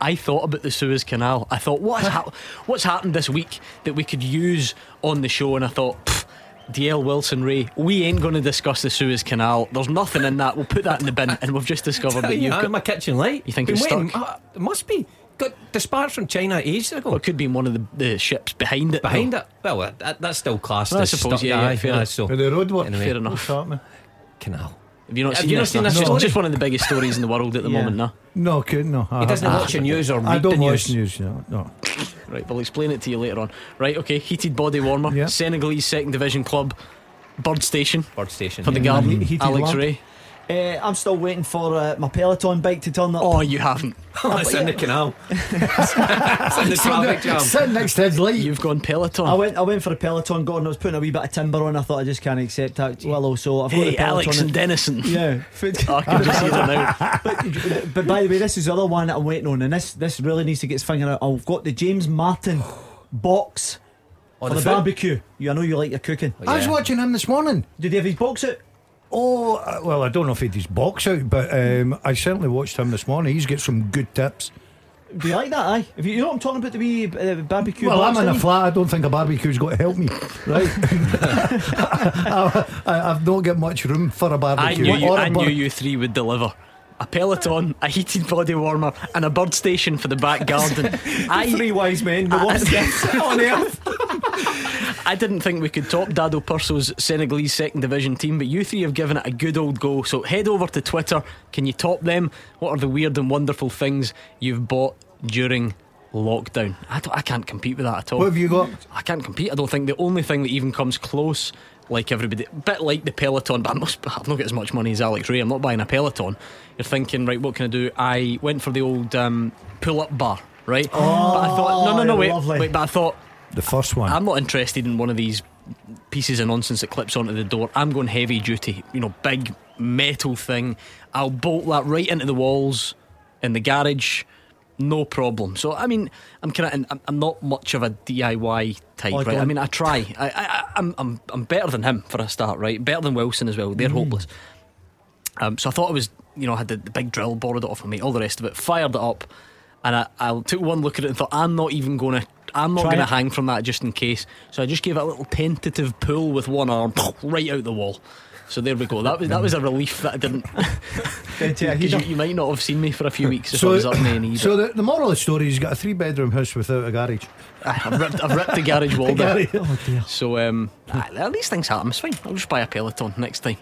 I thought about the Suez Canal. I thought, what hap- what's happened this week that we could use on the show? And I thought, Dalziel Wilson Rae, we ain't going to discuss the Suez Canal. There's nothing in that. We'll put that in the bin, and we've just discovered that you've got. my kitchen light. You think Been it's waiting- stuck? uh, it must be. Got dispatched from China ages ago. Well, it could be in one of the, the ships behind it. Behind though. it. Well, that, that's still classed Well, I as suppose, stuck. yeah, yeah, aye, fair aye, enough. so the roadwork. Anyway. Fair enough. Canal. Have you not Have seen you not this? seen no? this It's story? just one of the biggest stories in the world at the Yeah. moment. No, No, couldn't. No, I He doesn't haven't. watch the news or read I don't the watch news. news. No, no. right. We'll explain it to you later on. Right. Okay. Heated body warmer. Yeah. Senegalese second division club. Bird Station Bird station. for the yeah. garden. He- heated Alex lamp. Rae. Uh, I'm still waiting for uh, my Peloton bike to turn up. Oh, you haven't. it's in the canal. it's in the traffic jam. Sitting next to his light. You've gone Peloton. I went I went for a Peloton Gordon. I was putting a wee bit of timber on. I thought I just can't accept that Willow. So I've got hey, the Peloton. Alex and in- Dennison. yeah. foot- Oh, I can just see them now. but, but by the way, this is the other one that I'm waiting on, and this this really needs to get its finger out. I've got the James Martin box On for the the, barbecue. You I know you like your cooking. I was watching him this morning. Did he have his box out? Oh, uh, well, I don't know if he had his box out, but um, I certainly watched him this morning. He's got some good tips. Do you like that? Aye. If you, you know what I'm talking about the wee uh, barbecue. Well, I'm in a you? flat. I don't think a barbecue's got to help me, right? I, have not got much room for a barbecue. knew you. or a I knew you three would deliver. A Peloton, a heated body warmer, and a bird station for the back garden. I Three wise men. The worst gifts on earth. I didn't think we could top Dado Pršo's Senegalese second division team, but you three have given it a good old go. So head over to Twitter. Can you top them? What are the weird and wonderful things you've bought during lockdown? I, don't, I can't compete with that at all. What have you got? I can't compete. I don't think the only thing that even comes close, like everybody, a bit like the Peloton, but I must, I've not got as much money as Alex Rae. I'm not buying a Peloton. You're thinking, right, what can I do? I went for the old um, pull up bar, right? but I thought, no, no, no, wait, lovely. wait, but I thought, The first one. I'm not interested in one of these pieces of nonsense that clips onto the door. I'm going heavy duty, you know, big metal thing. I'll bolt that right into the walls in the garage, no problem. So, I mean, I'm kind of, I'm, not much of a DIY type, Oh, right? I mean, I try. I, I, I'm, I'm, I'm better than him for a start, right? Better than Wilson as well. They're hopeless. Um, so I thought it was, you know, I had the, the big drill, borrowed it off of me, all the rest of it, fired it up, and I, I took one look at it and thought, I'm not even going to, I'm not going to hang from that just in case. So I just gave it a little tentative pull with one arm, right out the wall. So there we go. That was that was a relief that I didn't. Did you? You, might not have seen me for a few weeks if I so, was up so the, the moral of the story is he's got a three bedroom house without a garage. I've ripped, I've ripped the garage wall down. Oh dear. So um, at least things happen. It's fine. I'll just buy a Peloton next time.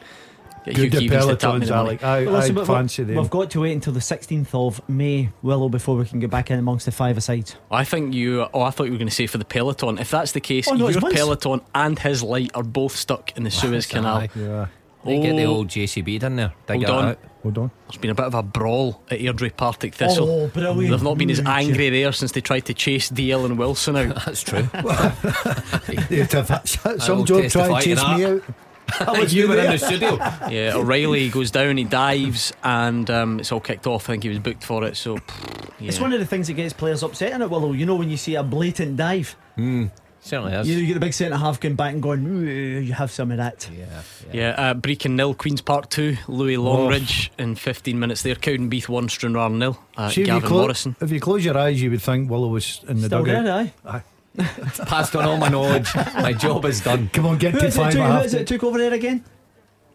Get Good Hugh the Keevins to tap me pelotons, the. Alec. I, Well, listen, I fancy we- them. We've got to wait until the 16th of May, Willow, before we can get back in amongst the five sides. I think you. Oh, I thought you were going to say for the Peloton. If that's the case, Oh, no, your. Peloton and his light are both stuck in the Suez Canal. aye. Yeah. They get the Oh. old JCB down there. Dig Hold on. out. Hold on. There's been a bit of a brawl at Airdrie Partick Thistle. Oh, brilliant. They've not been as Mm, angry there since they tried to chase DL and Wilson out. That's true. You'd have had some will job try and to chase me out. You were in the studio. yeah, O'Reilly goes down, he dives, and um, it's all kicked off. I think he was booked for it. So, yeah. It's one of the things that gets players upset in it, Willow. You know, when you see a blatant dive, Certainly is. you, you get the big centre half going back and going, you have some of that. yeah, Yeah, uh, Brechin nil, Queens Park two, Louis Longridge in 15 minutes there. Cowdenbeath one, Stranraer nil. Uh, See, if, you Gavin clo- Morrison. if you close your eyes, you would think Willow was in the Still dugout. there, aye. Passed on all my knowledge. my job is done. Come on, get Who to is, it, five took, who it took over there again?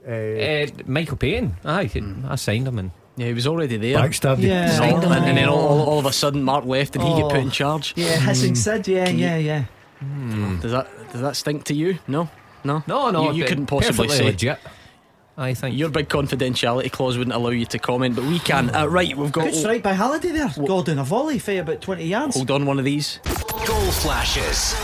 Uh, Uh, Michael Payne. Aye, I signed him and Yeah, he was already there. backstabbed you. Yeah. Signed him, and, and then all, Oh. all, all of a sudden, Mark left and he get put in Oh. charge. Yeah, hissing Sid. Yeah, yeah, yeah. Does that does that stink to you? No, no, no, no, You, you couldn't possibly say. legit. I think Your big confidentiality clause wouldn't allow you to comment, but we can. Uh, right, we've got. Good strike by Halliday there. Gordon, a volley for about 20 yards. Hold on, one of these. Goal flashes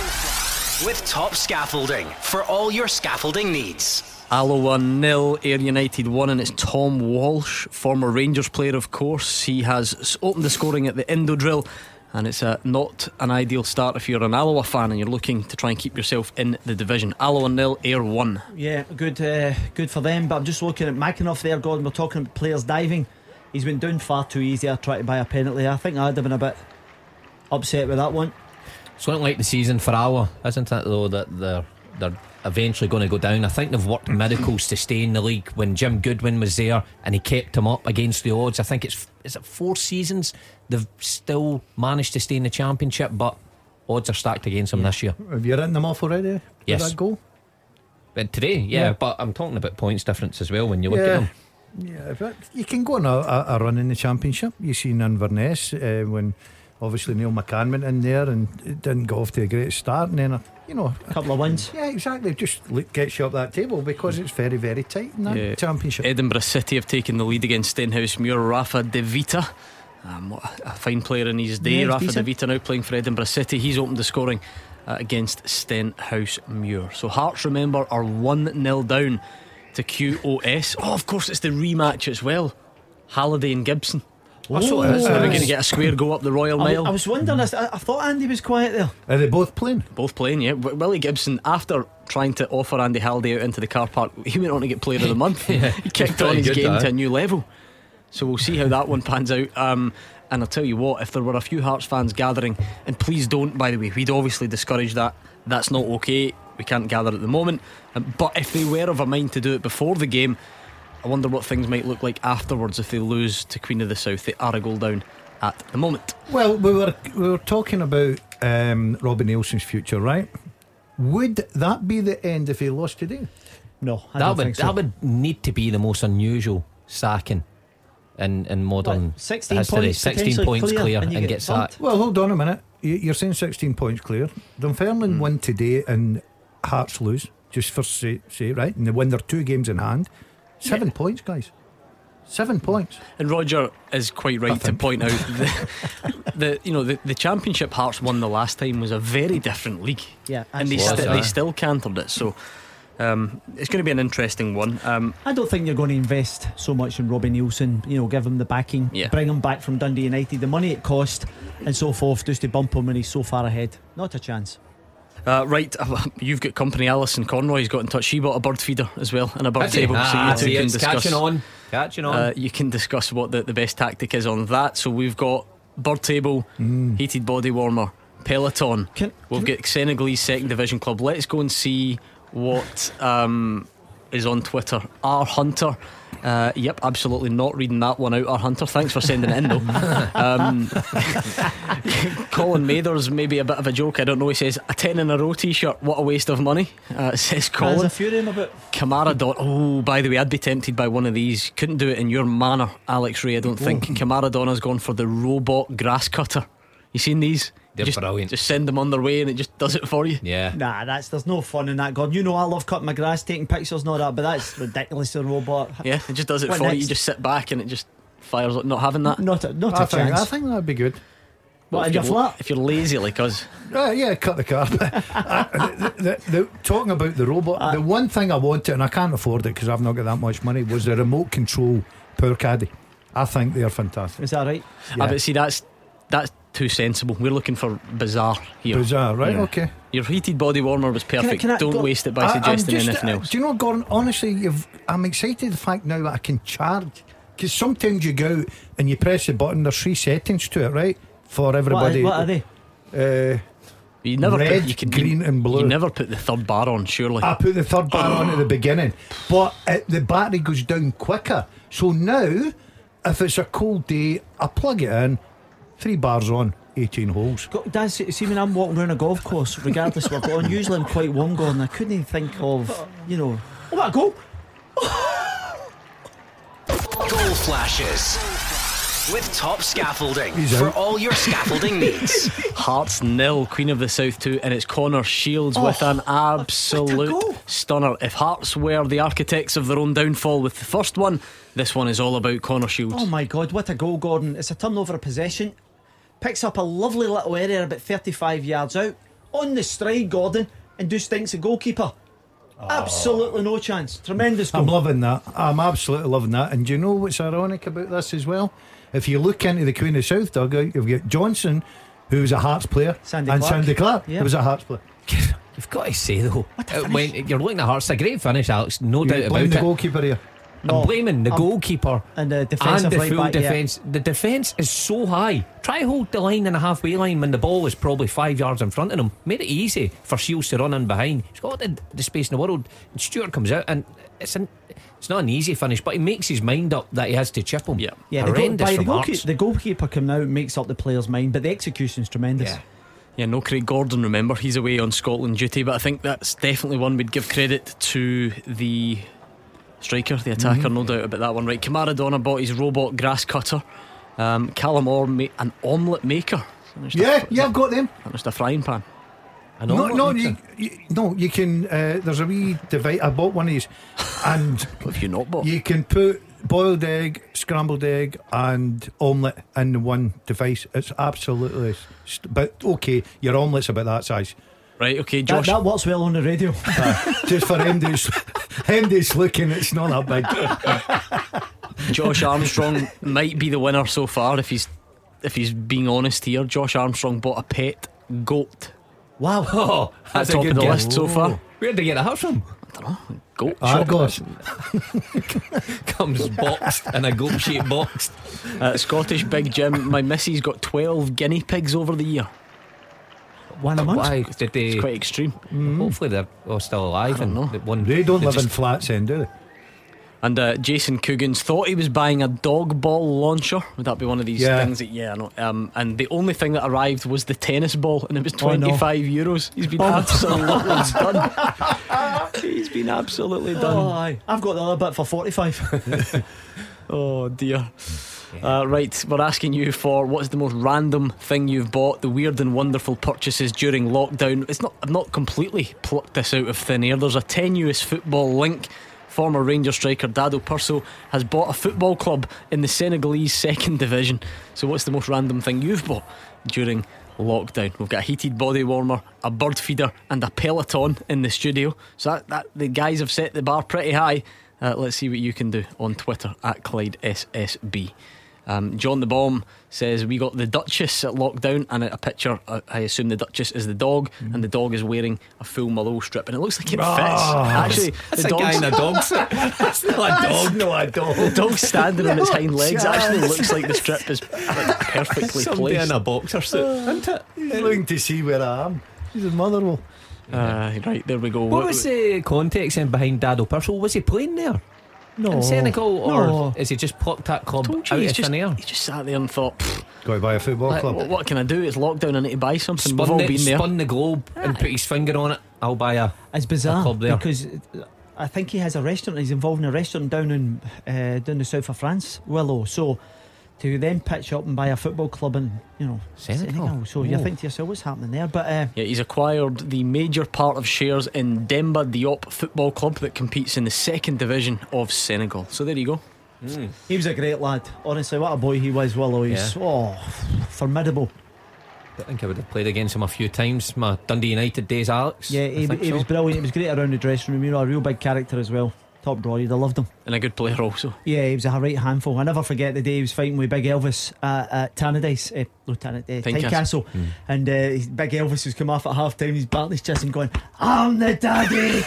with top scaffolding for all your scaffolding needs. Alloa 1 0, Ayr United 1, and it's Tom Walsh, former Rangers player, of course. He has opened the scoring at the Indodrill, and it's uh, not an ideal start if you're an Alloa fan and you're looking to try and keep yourself in the division. Alloa nil, Ayr 1. Yeah, good, uh, good for them. But I'm just looking at McEneff there, Gordon. We're talking about players diving. He's been doing far too easy. I tried to buy a penalty. I think I'd have been a bit upset with that one. It's not like the season for Alloa, isn't it? Though that they're they're eventually going to go down. I think they've worked miracles to stay in the league. When Jim Goodwin was there and he kept them up against the odds, I think it's is it four seasons they've still managed to stay in the championship, but odds are stacked against them this year. Have you written them off already? Yes. That goal? But today, yeah, Yeah. But I'm talking about points difference as well when you look Yeah. at them. Yeah, but you can go on a, a, run in the championship. You see Inverness uh, when obviously Neil McCann went in there and it didn't go off to a great start, and then a, you know A couple of wins. Yeah, exactly. Just look, gets you up that table because it's very, very tight in that Yeah. championship. Edinburgh City have taken the lead against Stenhousemuir. Rafa De Vita, um, what a fine player in his day. Yeah, Rafa De. Vita now playing for Edinburgh City. He's opened the scoring uh, against Stenhousemuir. So Hearts, remember, are 1 0 down to QOS. Oh, of course, it's the rematch as well. Halliday and Gibson. That's what it is. So we're It going to get a square go up the Royal I, Mile. w- I was wondering. I, I thought Andy was quiet there. Are they both playing? Both playing, yeah. W- Willie Gibson, after trying to offer Andy Halliday out into the car park, he went on to get player of the month. Yeah, he kicked on his good, game that. to a new level. So we'll see how that one pans out. Um, and I'll tell you what, if there were a few Hearts fans gathering, and please don't, by the way, we'd obviously discourage that. That's not okay. We can't gather at the moment. Um, but if they were of a mind to do it before the game, I wonder what things might look like afterwards if they lose to Queen of the South. They are a goal down at the moment. Well, we were we were talking about um, Robbie Neilson's future, right? Would that be the end if he lost today? No, I that don't would think so. that would need to be the most unusual sacking in in modern What, 16 history. points Sixteen points clear clear, and and, get get sacked. Well, hold on a minute. You- You're saying 16 points clear. Dunfermline win today and Hearts lose, just for say, say right, and they win their two games in hand. Seven points, guys. Seven points. And Roger is quite right to point out the, the you know the, the championship Hearts won the last time was a very different league. Yeah, and they, absolutely. sti- Was, they still cantered it. So um, it's going to be an interesting one. Um, I don't think you're going to invest so much in Robbie Neilson. You know, give him the backing, Yeah. bring him back from Dundee United, the money it cost, and so forth, just to bump him when he's so far ahead. Not a chance. Uh, right, you've got company. Alison Conroy's got in touch. She bought a bird feeder as well and a bird table, so Ah, you two can discuss. catching on, catching on. Uh, you can discuss what the, the best tactic is on that. So we've got bird table, heated body warmer, Peloton. Can- we've got Senegalese second division club. Let's go and see what um, is on Twitter. R Hunter. Uh, yep, absolutely not reading that one out. our Hunter, thanks for sending it in though. um, Colin Mathers, maybe a bit of a joke. I don't know. He says a ten in a row T-shirt. What a waste of money. Uh, says There's Colin. a few of them about. Kamara Dot, Oh, by the way, I'd be tempted by one of these. Couldn't do it in your manner, Alex Rae. I don't think. Kamaradona's gone for the robot grass cutter. You seen these? They're just, brilliant. Just send them on their way and it just does it for you. yeah. Nah, that's there's no fun in that. God, you know I love cutting my grass, taking pictures, and all that, but that's ridiculous. A robot. Yeah, it just does it What for you. You just sit back and it just fires. up. Not having that. Not a, not I a think, chance. I think that'd be good. what, if, in your you're, flat? if you're lazy like us, Uh, yeah, cut the carpet. Uh, the, the, the, talking about the robot, the one thing I wanted, and I can't afford it because I've not got that much money, was the remote control power caddy. I think they're fantastic. Is that right? ah, but see that's that's too sensible. We're looking for bizarre here. Bizarre, right? Yeah. Okay. Your heated body warmer was perfect. can I Don't go- waste it by I- suggesting just- anything uh, else. Do you know, Gordon? Honestly, you've, I'm excited the fact now that I can charge because sometimes you go out and you press the button. There's three settings to it, right? For What, everybody. what are they? Uh, You never Red, put, you can, green you, and blue. You never put the third bar on, surely. I put the third bar on at the beginning, but it, the battery goes down quicker. So now, if it's a cold day, I plug it in, three bars on, 18 holes. Go, Dad, see, see when I'm walking around a golf course, regardless of what going, usually I'm quite warm going. I couldn't even think of, you know, oh, what a goal! Goal flashes. With top scaffolding He's for out. all your scaffolding needs. Hearts nil, Queen of the South 2, and it's Connor Shields with oh, an absolute stunner. If Hearts were the architects of their own downfall with the first one, this one is all about Connor Shields. Oh my God, what a goal, Gordon! It's a turnover of possession. Picks up a lovely little area about 35 yards out on the stride, Gordon, and just thinks the goalkeeper. Absolutely no chance. Tremendous goal. I'm loving that. I'm absolutely loving that. And do you know what's ironic about this as well? If you look into the Queen of South dugout, you've got Johnson, who was a Hearts player, Sandy and Clark. Sandy Clark, Yeah. who was a Hearts player. You've got to say though, a uh, finish. when you're looking at Hearts, a great finish, Alex. No doubt about blame it. the goalkeeper here. No, I'm blaming the I'm- goalkeeper and the and defensive the right full back, yeah. defence. The defence is so high. Try hold the line in the halfway line when the ball is probably five yards in front of him. Made it easy for Shields to run in behind. He's got the, the space in the world. And Stewart comes out and it's an, it's not an easy finish, but he makes his mind up that he has to chip him. Yeah. Yeah, the, goal, Horrendous by the, goalkeeper, Hearts. the goalkeeper coming out makes up the player's mind, but the execution's tremendous. Yeah. Yeah, no Craig Gordon, remember, he's away on Scotland duty, but I think that's definitely one we'd give credit to the striker, the attacker, Mm-hmm. no doubt about that one. Right, Kamaradona bought his robot grass cutter. Um, Callum Orr, ma- an omelette maker. Just a- Yeah, yeah, I've got them. Just a frying pan. I No, know. no, you, you, no, you can. Uh, there's a wee device. I bought one of these, and What have you not bought? you can put boiled egg, scrambled egg, and omelette in the one device. It's absolutely. St- but okay, your omelette's about that size. Right, okay, That, Josh. that works well on the radio. Just for him who's him who's looking, it's not that big. Josh Armstrong might be the winner so far if he's if he's being honest here. Josh Armstrong bought a pet goat. Wow, oh, that's top a good of the guess. list so far. Where did they get that from? I don't know. Goat Argos. Comes boxed in a goat shaped box. Uh, Scottish Big Jim. My missus got 12 guinea pigs over the year. One a month. Why did they? It's quite extreme. Hopefully they're all still alive. I don't and know. one They don't they live in just- flats, then, do they? And uh, Jason Coogans thought he was buying a dog ball launcher. Would that be one of these Yeah. things that, yeah, I know. Um, and the only thing that arrived was the tennis ball, and it was Oh, no. 25 euros. He's been absolutely done. He's been absolutely Oh, done. aye. I've got the other bit for 45. Oh dear. Uh, right, we're asking you for what's the most random thing you've bought, the weird and wonderful purchases during lockdown. It's not I've not completely plucked this out of thin air. There's a tenuous football link. Former Ranger striker Dado Pršo has bought a football club in the Senegalese second division. So, what's the most random thing you've bought during lockdown? We've got a heated body warmer, a bird feeder, and a peloton in the studio. So, that, that the guys have set the bar pretty high. Uh, let's see what you can do on Twitter at Clyde SSB. Um, John the Bomb says we got the Duchess at lockdown and a picture. Uh, I assume the Duchess is the dog, and the dog is wearing a full Malone strip, and it looks like it fits. Actually, That's the a guy dog's, in a dog suit. That's not a dog. No, I don't. the dog's standing on its hind legs. It actually looks like the strip is like, perfectly Somebody placed. in a boxer suit, isn't it? He's looking to see where I am. He's a mother will. Uh, right, there we go. What was the context then behind Dado Pršo? Was he playing there No. in Senegal, or No. is he just plucked that club Told you, out he's of just, thin air? he just sat there and thought, "Pfft, Got to buy a football like, club. what, what can I do? It's lockdown. I need to buy something. We've Spun, all the, been there. spun the globe and put his finger on it. I'll buy a. It's bizarre club there. because I think he has a restaurant. He's involved in a restaurant down in uh, down the south of France, Willow. So to then pitch up and buy a football club in you know Senegal. So you Oh. think to yourself, what's happening there? But uh, Yeah, he's acquired the major part of shares in Demba Diop Football Club that competes in the second division of Senegal. So there you go. he was a great lad. Honestly, what a boy he was. Willow. He's oh formidable. I think I would have played against him a few times. My Dundee United days, Alex. Yeah, he, he so. was brilliant. He was great around the dressing room. You know, a real big character as well. Top draw. You'd have loved him. And a good player also. Yeah, he was a right handful. I never forget the day he was fighting with Big Elvis at, at Tannadice, uh, Lieutenant uh, Tynecastle. Tynecastle, and uh, Big Elvis was come off at half time. He's batting his chest and going, "I'm the daddy,"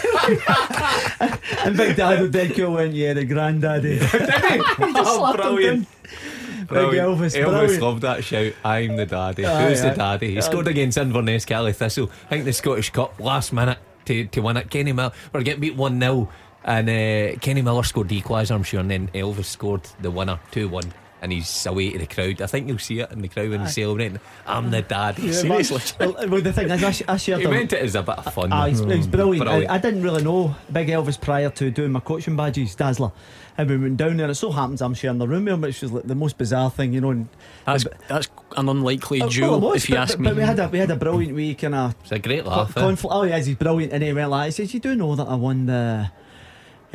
and Big Dad dead cool went, "Yeah, the granddaddy." oh, brilliant. Big Brilliant. Elvis, Elvis brilliant. loved that shout. I'm the daddy. Aye, Who's the daddy? He scored against Inverness Caley Thistle. I think the Scottish Cup last minute to, to win it. Kenny Miller we're getting beat one 0 and uh, Kenny Miller scored the equaliser, I'm sure, and then Elvis scored the winner two one. And he's away to the crowd. I think you'll see it in the crowd when he's celebrating. I'm the daddy. Seriously. Well, well, the thing is, I, sh- I shared He a- meant it as a bit of fun. Ah, he's, he's brilliant. Brilliant. I, I didn't really know Big Elvis prior to doing my coaching badges, Dazzler. And we went down there. It so happens I'm sharing the room with him, which was like the most bizarre thing, you know. And, That's that's an unlikely duel, well, was, if you but, ask but, me. But we had a we had a brilliant week kind of It's a great laugh. eh? conflict. Oh yes, he's brilliant. And he went like, he says, "You do know that I won the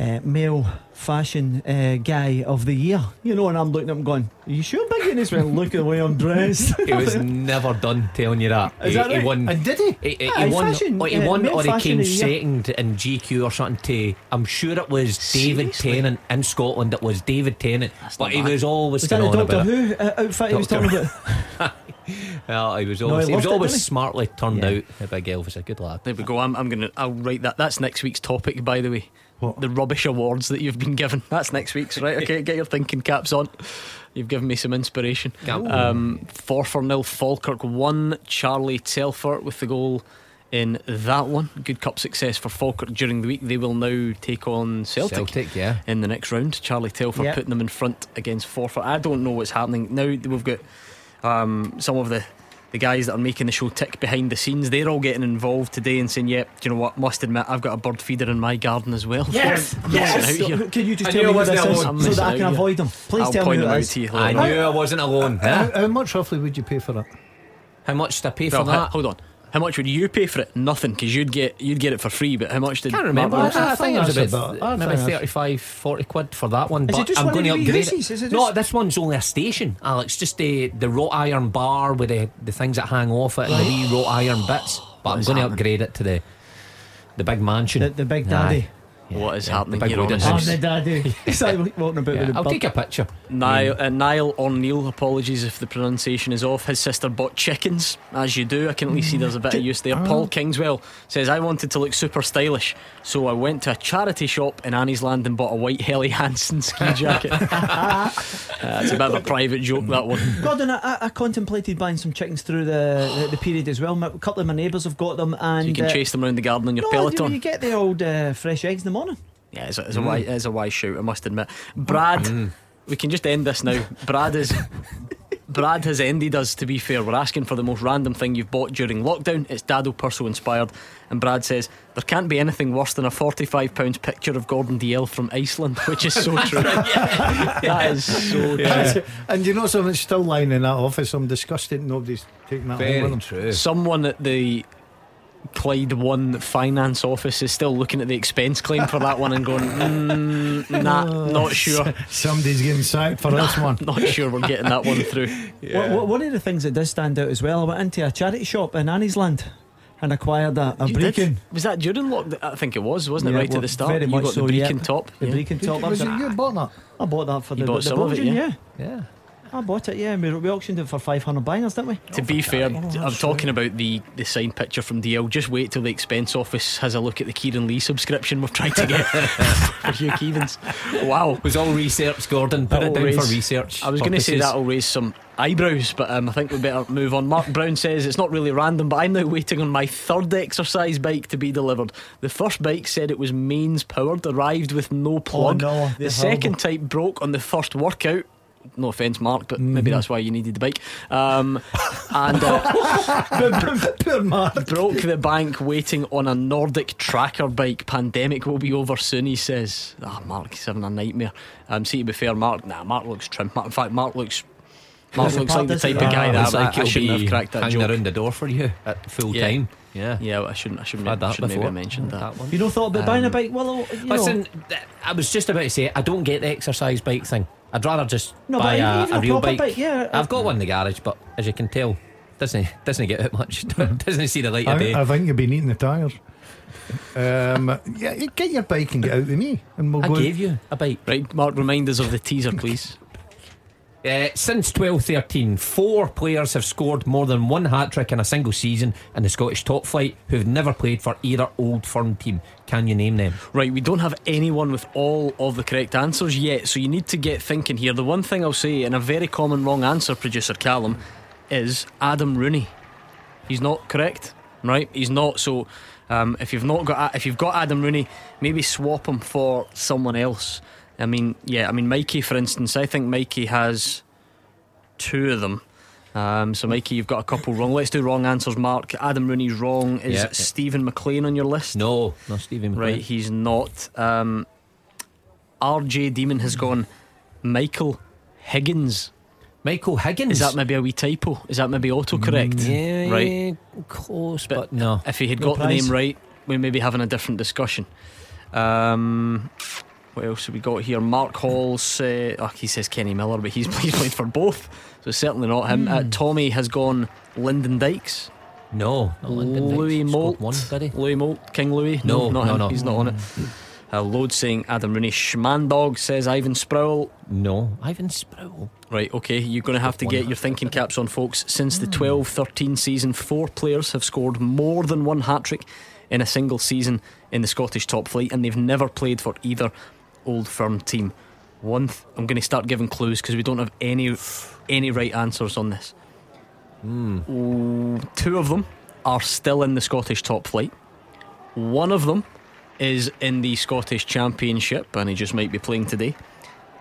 uh, male fashion uh, guy of the year?" You know, and I'm looking at him going, "Are you sure, Big?" And he's went, "Look at the way I'm dressed." He was never done telling you that. Is he, that he right? won. And did he? He, he, Aye, he won, fashion, or he uh, won, or he came of the year. second in GQ or something. To I'm sure it was David Seriously? Tennant in Scotland. It was David Tennant, That's but he bad. was always Was that on Doctor about. Who uh, outfit he was talking about? Well, he was No, always, he he was loved it, always he? smartly turned Yeah. out. The big Elvis, a good lad. There we go. I'm, I'm gonna. I'll write that. That's next week's topic, by the way. What? The rubbish awards that you've been given. That's next week's, right? Okay, get your thinking caps on. You've given me some inspiration. Um, Forfar nil. Falkirk one. Charlie Telfer with the goal in that one. Good cup success for Falkirk during the week. They will now take on Celtic. Celtic, yeah. in the next round. Charlie Telfer Yep. putting them in front against Forfar. I don't know what's happening now. We've got um, some of the the guys that are making the show tick behind the scenes, they're all getting involved today and saying, "Yep, do you know what? Must admit, I've got a bird feeder in my garden as well." Yes, I'm yes. out here. So, Can you just I tell me who this is. I'm so that I can here. avoid them? Please I'll tell me point who them out is. to you I later on. knew I wasn't alone. How, Huh? how much roughly would you pay for it? How much did I pay for that? hold on. How much would you pay for it? Nothing, because you'd get you'd get it for free. But how much did can't remember. Mark I, Wilson- I think it was that's about, about- I maybe think 35, 40 quid for that one. Is it but just I'm one going to of the upgrade Reese's? it. Is it No, this one's only a station, Alex. Just the the wrought iron bar with the, the things that hang off it and the wee wrought iron bits. But I'm is going to upgrade it to the the big mansion. The, the big Aye. Daddy. What is Yeah, happening the big here? wooden honestly? house. Oh, the daddy. He's like walking about Yeah, with the I'll bird. take a picture. Niall, uh, Niall O'Neill, apologies if the pronunciation is off. His sister bought chickens, as you do. I can at least see there's a bit of use there. Paul Kingswell says, I wanted to look super stylish, so I went to a charity shop in Anniesland and bought a white Helly Hansen ski jacket. uh, it's a bit of a private joke, that one. Gordon, I, I- I contemplated buying some chickens through the, the, the period as well. My- A couple of my neighbours have got them, and You can uh, chase them around the garden on your no, you, peloton. you get the old uh, fresh eggs in the morning. Yeah, it's a, it's, a mm. wise, it's a wise shout, I must admit. Brad, mm. we can just end this now. Brad is. Brad has ended us, to be fair. We're asking for the most random thing you've bought during lockdown. It's Dado Pršo inspired. And Brad says, There can't be anything worse than a £45 picture of Gordon Dalziel from Iceland, which is so true. that is so true. and you know something still lying in that office. I'm disgusted nobody's taking that home with them. true. Someone at the Clyde One finance office is still looking at the expense claim for that one and going, mm, Nah, not sure. Somebody's getting sacked for this one. Not sure we're getting that one through. One- one- One of the things that does stand out as well, I went into a charity shop in Anniesland and acquired a, a You did? Brecon. Was that during lockdown? I think it was, wasn't it? Right well, at the start. very you much got so, the yeah. Brecon top. The yeah. Brecon top. Was it I, you bought that? I bought that for You the, bought the some Belgian, yeah? yeah. Yeah. I bought it, yeah. We, we auctioned it for 500 bangers, didn't we? To be fair, I'm talking about the, the signed picture from DL. Just wait till the expense office has a look at the Kieran Lee subscription we've tried to get for Hugh Keevins. Wow. It was all research, Gordon. Put That'll it down raise- for research. I was going to say that'll raise some eyebrows, but um, I think we better move on. Mark Brown says it's not really random, but I'm now waiting on my third exercise bike to be delivered. The first bike said it was mains powered, arrived with no plug. no, the they're second type broke on the first workout. No offence, Mark, but maybe that's why you needed the bike. Um, and uh, broke the bank waiting on a Nordic tracker bike. Pandemic will be over soon, he says. Ah, Mark, he's having a nightmare. Um, see, to be fair, Mark, nah, Mark looks trim. Mark, in fact, Mark looks. Mark That's looks like the type of guy Ah, that looks I, like I he'll shouldn't be have cracked that hanging joke. around the door for you at full Yeah. time. Yeah. Yeah, I shouldn't. I shouldn't. Had that should maybe before. have mentioned that. one. You know, thought about buying a Um, bike? Well, you know, Listen, th- I was just about to say I don't get the exercise bike thing. I'd rather just No, buy a, a a real proper bike. bike, yeah. I've got one in the garage, but as you can tell, doesn't doesn't get out much. doesn't see the light of day. I, I think you've been eating the tyres. Um, yeah, get your bike and get out with me, and we'll I go. gave you a bike. Right, Mark, remind us of the teaser, please. Uh, since 12 13, four players have scored more than one hat trick in a single season in the Scottish top flight who've never played for either old firm team. Can you name them? Right, we don't have anyone with all of the correct answers yet, so you need to get thinking here. The one thing I'll say, and a very common wrong answer, producer Callum, is Adam Rooney. He's not correct, right? He's not. So, um, if you've not got if you've got Adam Rooney, maybe swap him for someone else. I mean, yeah, I mean Mikey, for instance. I think Mikey has two of them. Um, so, Mikey, you've got a couple wrong. Let's do wrong answers. Mark, Adam Rooney's wrong. Is Yeah. Stephen McLean on your list? No, no, Stephen. Right, he's not. Um, RJ Demon has gone Michael Higgins. Michael Higgins. Is that maybe a wee typo? Is that maybe autocorrect? Yeah, Right. Close, But but, no. If he had No got the name right, we may be having a different discussion. Um, what else have we got here? Mark Hall's. Uh, oh, he says Kenny Miller, but he's, he's played for both, so certainly not him. Uh, Tommy has gone Lyndon Dykes. No, not Lyndon Louis Scored Moult. one. Louis Moult. King Louis. No, not no, him. no. He's not on it. Uh, Load saying Adam Rooney. Schmandog says Ivan Sproul. No, Ivan Sproul. Right, okay, you're going to have to get your thinking caps on, folks. Since the 12 13 season, four players have scored more than one hat trick in a single season in the Scottish top flight, and they've never played for either old firm team. One, th- I'm going to start giving clues because we don't have any any right answers on this. Ooh, two of them are still in the Scottish top flight. One of them is in the Scottish Championship, and he just might be playing today.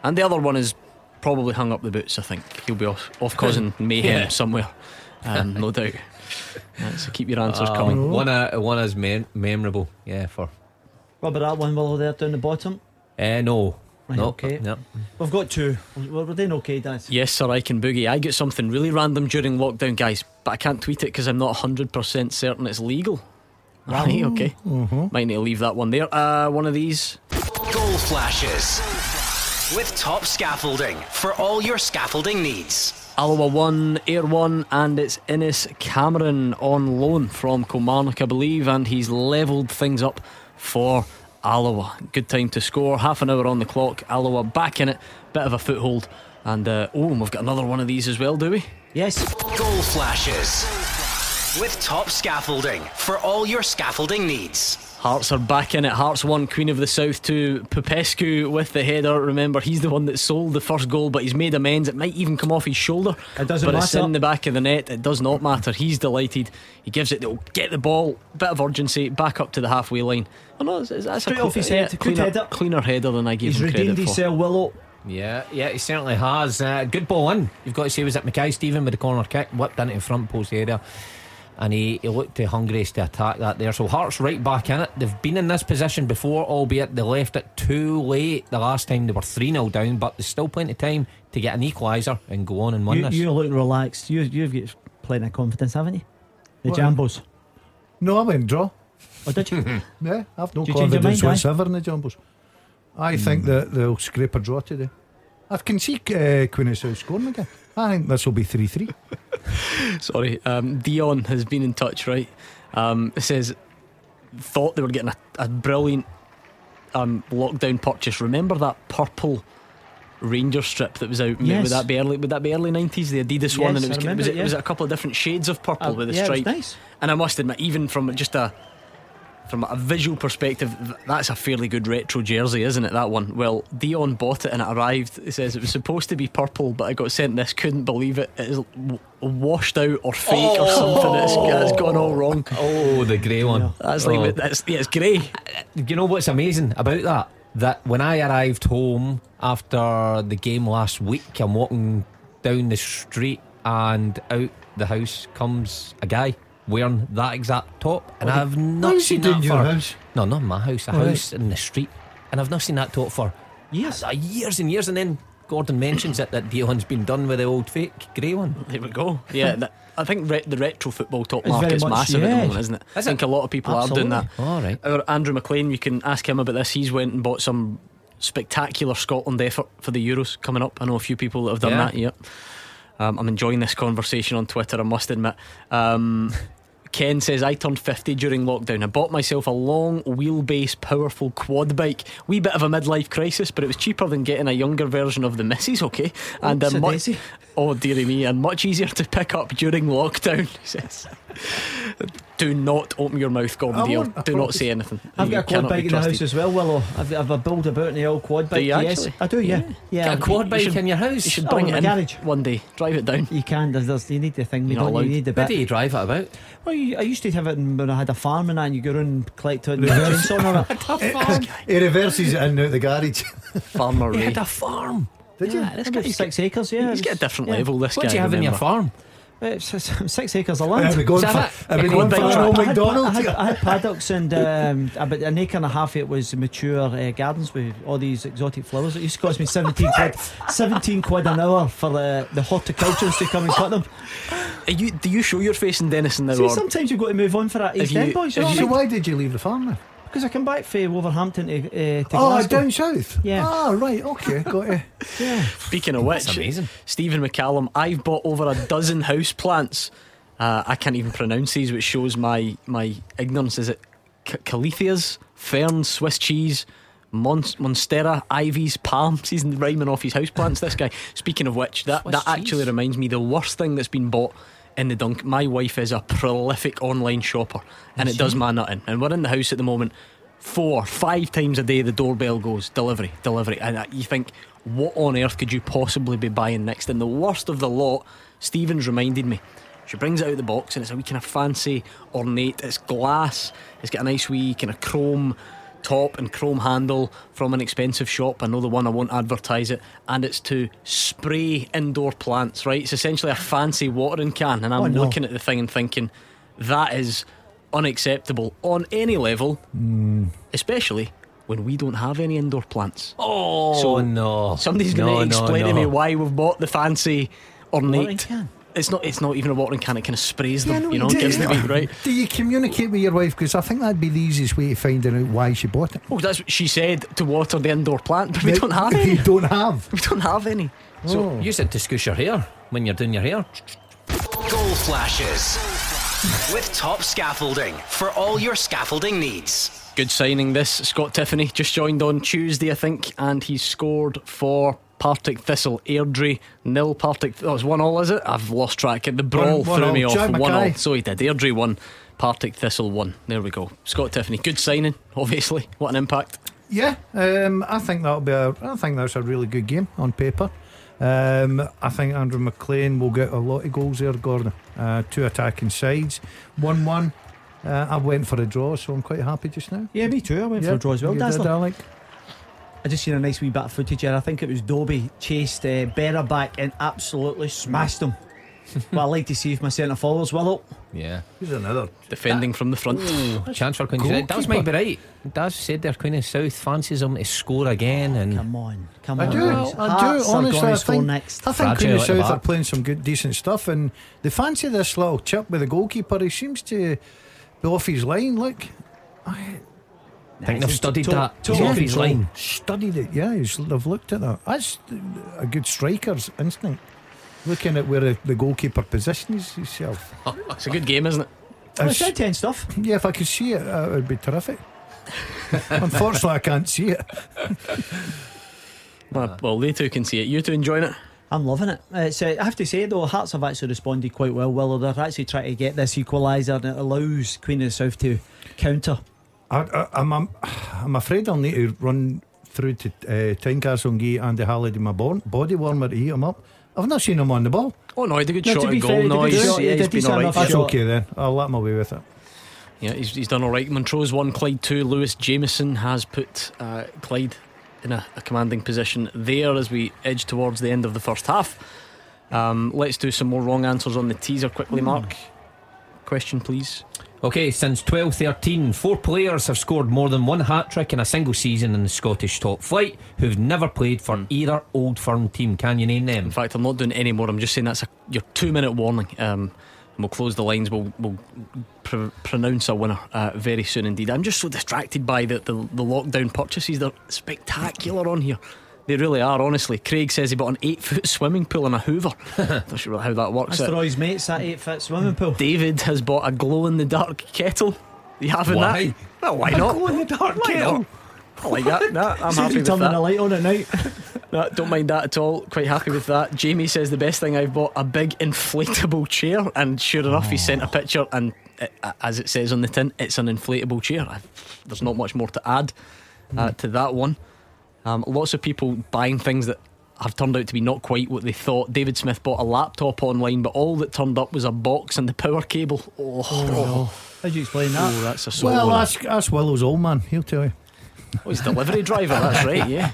And the other one is probably hung up the boots. I think he'll be off, off causing mayhem Yeah. somewhere. um, no doubt. Right, so keep your answers coming. Um, one, uh, one is mem- memorable, yeah. For What about that one, Willow, there down the bottom? Uh, no, Right, no, okay. no. We've got two. We're, we're doing okay, Daz. Yes, sir, I can boogie. I get something really random during lockdown, guys, but I can't tweet it because I'm not 100% certain it's legal. Right, okay. Might need to leave that one there. Uh, one of these. Goal flashes with top scaffolding for all your scaffolding needs. Alloa 1, Ayr 1, and it's Innes Cameron on loan from Kilmarnock, I believe, and he's levelled things up for Alloa. Good time to score, half an hour on the clock. Alloa back in it, bit of a foothold. And uh, oh, and we've got another one of these as well, do we? Yes. Goal flashes with top scaffolding for all your scaffolding needs. Hearts are back in it. Hearts 1, Queen of the South 2. Popescu with the header. Remember, he's the one that sold the first goal, but he's made amends. It might even come off his shoulder. It doesn't but it's in the back of the net. It does not matter. He's delighted. He gives it, they'll get the ball, bit of urgency, back up to the halfway line. Oh, no, that's, that's Straight a off his head. Good Cleaner, header. cleaner header than I gave He's him credit for. He's himself, Willow. Yeah, yeah, he certainly has. Uh, good ball in. You've got to say, was it Mackay-Steven with the corner kick, whipped into the front post area, and he, he looked too hungry to attack that there. So Hearts right back in it. They've been in this position before, albeit they left it too late the last time they were 3 0 down, but there's still plenty of time to get an equaliser and go on and win You, this. you're looking relaxed. You, you've got plenty of confidence, haven't you? The What? Jambos. No, I went draw. Oh, did you? Yeah, I've no Did you change your confidence mind, aye? whatsoever in the Jambos. I think that they'll scrape a draw today. I can see uh, Queen of South scoring again. I think this will be 3 3. Sorry, um, Dion has been in touch, right? Um, it says, thought they were getting a, a brilliant um, lockdown purchase. Remember that purple Ranger strip that was out? Yes. Would that be early? Would that be early nineties? The Adidas one, and it I was remember was it, yeah. was it a couple of different shades of purple Uh, with the yeah, it was stripe? nice. And I must admit, even from just a from a visual perspective, that's a fairly good retro jersey, isn't it? That one. Well, Dion bought it and it arrived. It says it was supposed to be purple, but I got sent this. Couldn't believe it. It is washed out or fake or something. It's, oh. it's gone all wrong. Oh, the grey one. That's Oh. like that's yeah, it's grey. You know what's amazing about that? That when I arrived home after the game last week, I'm walking down the street and out the house comes a guy wearing that exact top, and I've not How's seen that your for house? no, not my house, a right. house in the street, and I've not seen that top for Yes. uh, years and years, and then. Gordon mentions it that Dion's been done with the old fake grey one. There we go. Yeah, that, I think re- the retro football top It's market's much- massive at the moment, isn't it? I think it? a lot of people are doing that. Absolutely. All right. Our Andrew McLean, you can ask him about this. He's went and bought some spectacular Scotland effort for the Euros coming up. I know a few people that have done Yeah. that. Yep. Um, I'm enjoying this conversation on Twitter. I must admit. Um, Ken says I turned 50 during lockdown. I bought myself a long wheelbase, powerful quad bike. Wee bit of a midlife crisis, but it was cheaper than getting a younger version of the Misses. Okay, and Oops, a daisy. Oh dearie me, and much easier to pick up during lockdown. He says. Do not open your mouth, Gordon I Deal. Do not say anything. I've You got a quad bike in the house as well, Willow. I've, I've a build about in the old quad bike. you yes. I do. Yeah, yeah. Got a quad you bike should- in your house. You should Oh, bring in it my in garage. one day. Drive it down. You can. There's, there's, you need the thing. You, You're not don't, you need the Where bit. do you drive it about? Well, you, I used to have it when I had a farm and that, and you go around and collect it and put a chainsaw on it. He reverses it in and out the garage. Farmer You had a farm. Did you? Yeah, this About guy's six acres, yeah. He's got a different yeah. level. This What guy. do you have in your farm? It's, it's six acres of Are land. we going Is for, are we it? going for Big an truck. old I had, McDonald? I had, I had paddocks and um, about an acre and a half it was mature uh, gardens with all these exotic flowers. It used to cost me 17 quid, 17 quid an hour for the, the horticulturists to come and cut them. Are you, do you show your face in Dennistoun now? See, or sometimes you've got to move on for that East you- End boys, you know if what I So why did you leave the farm then? Because I come back from Wolverhampton to, uh, to Oh, Glasgow. down south. Yeah. Ah, right. Okay, got you. Yeah. Speaking of which, amazing. Stephen McCallum, I've bought over a dozen house plants. Uh, I can't even pronounce these, which shows my my ignorance. Is it C- calatheas, ferns, Swiss cheese, Mon- monstera, ivies, palms? He's rhyming off his house plants. This guy. Speaking of which, that Swiss that actually reminds me the worst thing that's been bought. In the dunk, my wife is a prolific online shopper, and it does my nutting. And we're in the house at the moment. Four, five times a day, the doorbell goes delivery, delivery, and you think, what on earth could you possibly be buying next? And the worst of the lot, Stephen's reminded me. She brings it out of the box, and it's a wee kind of fancy, ornate. It's glass. It's got a nice wee kind of chrome top and chrome handle from an expensive shop. I know the one, I won't advertise it. And it's to spray indoor plants, right? It's essentially a fancy watering can. And I'm Oh, no. looking at the thing and thinking, that is unacceptable on any level, mm. especially when we don't have any indoor plants. Oh So, no! Somebody's going No, to no, explain to me why we've bought the fancy ornate. Watering can? It's not. It's not even a watering can. It kind of sprays them. Yeah, no, you know, do- gives them right. Do you communicate with your wife? Because I think that'd be the easiest way to finding out why she bought it. Oh, that's what she said to water the indoor plant, but we don't have You any. don't have. We don't have any. So Oh. use it to scoosh your hair when you're doing your hair. Goal flashes with top scaffolding for all your scaffolding needs. Good signing this. Scott Tiffoney just joined on Tuesday, I think, and he scored for Partick Thistle. Airdrie nil. Partick. Oh, it's one all, is it? I've lost track. The brawl One- one threw all. me off. Jack One all. Mackay. So he did. Airdrie one. Partick Thistle one. There we go. Scott Tiffoney. Good signing. Obviously, what an impact. Yeah, um, I think that'll be. A, I think that's a really good game on paper. Um, I think Andrew McLean will get a lot of goals there, Gordon. Uh, two attacking sides, one-one. Uh, I went for a draw, so I'm quite happy just now. Yeah, me too. I went for a draw as well. you did, Dazzler. Alec? I just seen a nice wee bit of footage here. I think it was Dobbie chased uh, Berra back and absolutely smashed him. but I'd like to see if my centre forwards will up. Yeah. Here's another. Defending from the front. Chance for Queen of South. Daz might be right. Daz said their Queen of South fancies him to score again and Come on, come I on. do, boys. I Hearts do. Honestly, I think, next. I think Queen of at the South are playing some good, decent stuff, and they fancy this little chip with the goalkeeper. He seems to be off his line. Look, I think they've studied to- that. to- He's his line. Studied it, yeah. He's, they've looked at that. That's a good striker's instinct. Looking at where the, the goalkeeper positions himself. It's a good game, isn't it? Oh, It's- it's intense stuff. yeah, if I could see it, uh, it would be terrific. Unfortunately, I can't see it. Uh, well, they two can see it. You two enjoying it? I'm loving it. It's, uh, I have to say though, Hearts have actually responded quite well. Well, they're actually trying to get this equaliser, and it allows Queen of the South to counter. I, I, I'm, I'm, I'm afraid I'll need to run through to uh, Tynecastle and give Andy Halliday my bon- body warmer to heat him up. I've not seen him on the ball. Oh no, he had a good No, shot to at goal. fair, no, did he's, good shot. He yeah, he's did been decent alright. enough Yeah. That's shot. okay then. I'll let him away with it. Yeah, he's, he's done all right. Montrose one, Clyde two. Lewis Jameson has put uh, Clyde in a, a commanding position there as we edge towards the end of the first half. Um, let's do some more wrong answers on the teaser quickly, Mark. Question, please. Okay, since 12 13, four players have scored more than one hat trick in a single season in the Scottish top flight who've never played for either old firm team. Can you name them? In fact, I'm not doing any more. I'm just saying that's a, your two minute warning. Um, and we'll close the lines. We'll, we'll pr- pronounce a winner uh, very soon indeed. I'm just so distracted by the, the, the lockdown purchases. They're spectacular on here. They really are, honestly. Craig says he bought an eight foot swimming pool and a Hoover. Not sure how that works. That's eh? out. Roy's mates, that eight foot swimming pool. David has bought a glow in the dark kettle. You having Why? that? Well, why not? glow in the dark Why kettle? not? I like that. Nah, I'm happy with turning that. the light on at night. No, don't mind that at all. Quite happy with that. Jamie says the best thing I've bought a big inflatable chair, and sure enough, he sent a oh. picture, and it, as it says on the tin, it's an inflatable chair. I, there's not much more to add uh, hmm. to that one. Um, lots of people buying things that have turned out to be not quite what they thought. David Smith bought a laptop online, but all that turned up was a box and the power cable. Oh, How'd you explain that? oh, that's a. Well, winner. ask, ask Willow's old man. He'll tell you. Oh, he's a delivery driver. That's right. Yeah.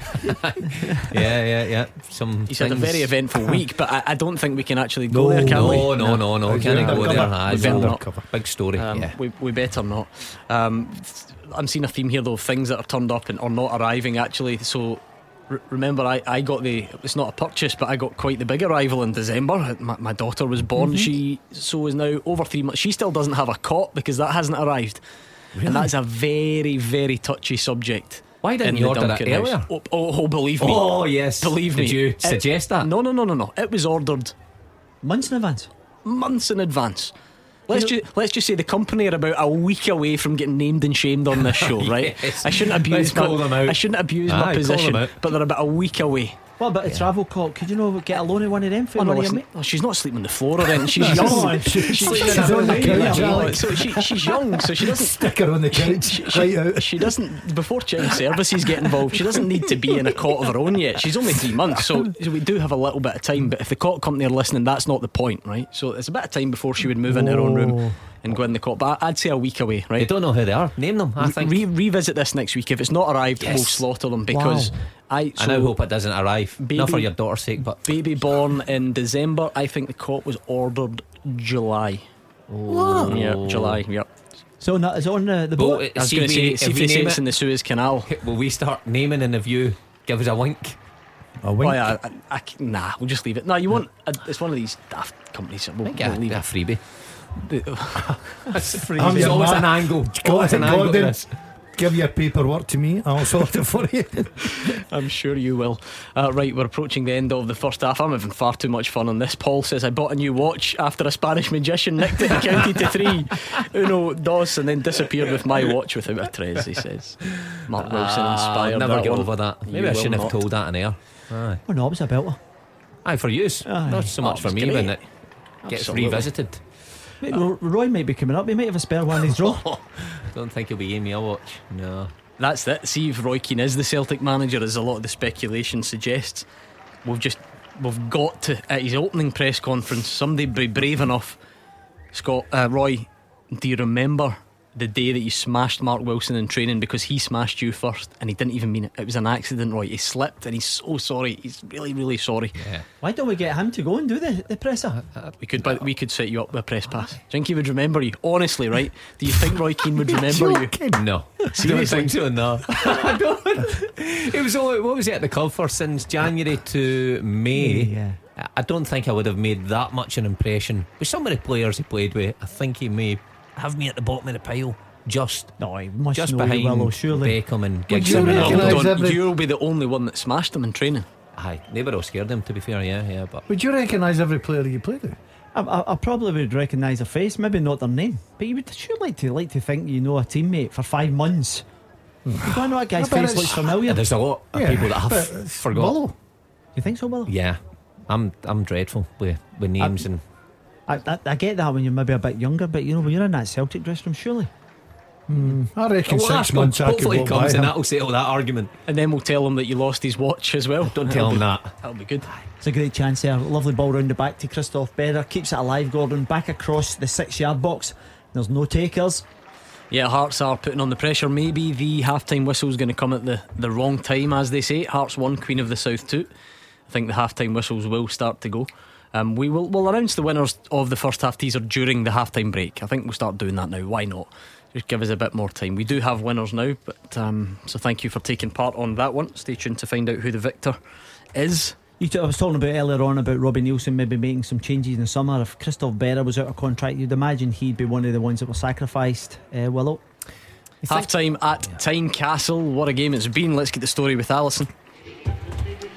yeah, yeah, yeah. Some He's had a very eventful week, but I, I don't think we can actually go No, there, can we? No, no, no, no. Is Can't go there. Nah, We better under- not. Big story. Um, yeah. we, we better not. Um, I'm seeing a theme here though of things that are turned up and are not arriving actually. So r- remember, I, I got the it's not a purchase, but I got quite the big arrival in December. My, my daughter was born. Mm-hmm. She so is now over three months. She still doesn't have a cot because that hasn't arrived, and that's a very very touchy subject. Why didn't you order it Duncan house. earlier? Oh, oh, oh, believe me. Oh, yes. Believe Did me. you It- suggest that? No, no, no, no, no. It was ordered Months in advance. months in advance. Let's You know- just let's just say the company are about a week away from getting named and shamed on this show, right? Yes. I shouldn't abuse Let's my. I shouldn't abuse Aye, my position, but they're about a week away. What about a travel call? Could you know get a loan of one of them for Oh, no, one of your listen, oh, she's not sleeping on the floor or anything. She's young. She's, She's on the couch, Alex. so she, she's young, so she doesn't. Stick her on the couch. She, she, right out. she doesn't before child services get involved. She doesn't need to be in a cot of her own yet. She's only three months, so, so we do have a little bit of time. But if the cot company are listening, that's not the point, right? So it's a bit of time before she would move into her own room. Oh. And go in the cup. But I'd say a week away, right? They don't know who they are. Name them. I think. Re- revisit this next week. If it's not arrived, Yes. we'll slaughter them because Wow. I. I now hope it doesn't arrive. Not for your daughter's sake, but baby born in December. I think the cop was ordered July. What? Yeah, July. Yep. So no, it's on uh, the boat. it- I was going to if we- say, see if if we they say name it's it- in the Suez Canal. will we start naming and if you give us a wink? A wink. Oh, yeah, I, I, c- nah, we'll just leave it. No, you want a, it's one of these daft companies. We'll, Yeah, we'll leave a it. freebie. I'm There's your always an angle. Always an angle to Gordon, this. give your paperwork to me. I'll sort it for you. I'm sure you will. Uh, right, we're approaching the end of the first half. I'm having far too much fun on this. Paul says I bought a new watch after a Spanish magician nicked it and counted to three. Uno, dos, and then disappeared with my watch without a trace, He says. Mark Wilson Ah, inspired. I'll never that get one. over that. You Maybe I shouldn't have not. told that in air. Aye. Oh no, it was a belter. Aye, for you. Aye. Not so much Oh, for me great. when it gets Absolutely. revisited. Ro- Roy might be coming up. He might have a spare one in his drawer. Don't think he'll be giving me a watch. No. That's it. See if Roy Keane is the Celtic manager, as a lot of the speculation suggests. We've just we've got to at his opening press conference. Somebody be brave enough. Scott uh, Roy, do you remember the day that you smashed Mark Wilson in training because he smashed you first and he didn't even mean it? It was an accident, Roy. He slipped and he's so sorry. He's really, really sorry. Yeah. Why don't we get him to go and do the, the presser? We could, but we could set you up with a press pass. Do you think he would remember you? Honestly, right? Do you think Roy Keane would remember you? No. Don't Seriously? think so, no. I don't. It was only, what was he at the club for since January to May? Yeah. I- I don't think I would have made that much an impression. With some of the players he played with, I think he may have me at the bottom of the pile. Just No, he must just know behind you, Willow, surely. Beckham and Would Gigson. You and every... You'll be the only one that smashed them in training. Aye, they were all scared him, to be fair, yeah, yeah. But Would you recognise every player you played with? I, I, I probably would recognise a face, maybe not their name, but you would sure like to like to think you know a teammate for five months. you don't know that guy's face looks familiar. yeah, there's a lot of Yeah, people that but have it's forgot. Willow. you think so, Willow? Yeah, I'm I'm dreadful with, with names and I, I, I get that when you're maybe a bit younger, but you know when you're in that Celtic dressing room, surely. Hmm. I reckon Well, six ask him. months I Hopefully he walk by comes him. and that'll settle that argument. And then we'll tell him that you lost his watch as well. Don't tell him that. That'll be good. It's a great chance there. Lovely ball round the back to Christophe Berra. Keeps it alive, Gordon. Back across the six yard box. There's no takers. Yeah, Hearts are putting on the pressure. Maybe the halftime whistle's going to come at the, the wrong time, as they say. Hearts 1, Queen of the South 2. I think the halftime whistles will start to go. Um, we will we'll announce the winners of the first half teaser during the halftime break. I think we'll start doing that now. Why not? Just give us a bit more time. We do have winners now, but um, so thank you for taking part on that one. Stay tuned to find out who the victor is. You t- I was talking about earlier on about Robbie Neilson maybe making some changes in the summer. If Christophe Berra was out of contract, you'd imagine he'd be one of the ones that were sacrificed. Uh, Willow. Half time at Tynecastle. What a game it's been. Let's get the story with Alison.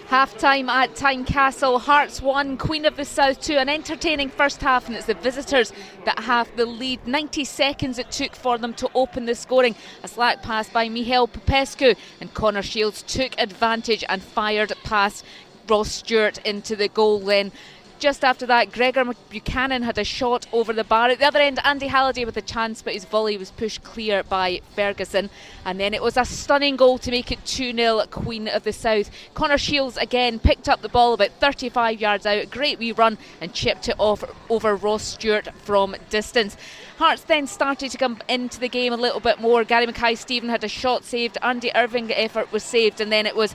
Half time at Tynecastle, Hearts 1, Queen of the South 2. An entertaining first half, and it's the visitors that have the lead. 90 seconds it took for them to open the scoring. A slack pass by Mihai Popescu, and Connor Shields took advantage and fired past Ross Stewart into the goal then. Just after that, Gregor Buchanan had a shot over the bar. At the other end, Andy Halliday with a chance, but his volley was pushed clear by Ferguson. And then it was a stunning goal to make it 2 0 Queen of the South. Connor Shields again picked up the ball about 35 yards out. Great wee run and chipped it off over Ross Stewart from distance. Hearts then started to come into the game a little bit more. Gary Mackay-Steven had a shot saved. Andy Irving effort was saved. And then it was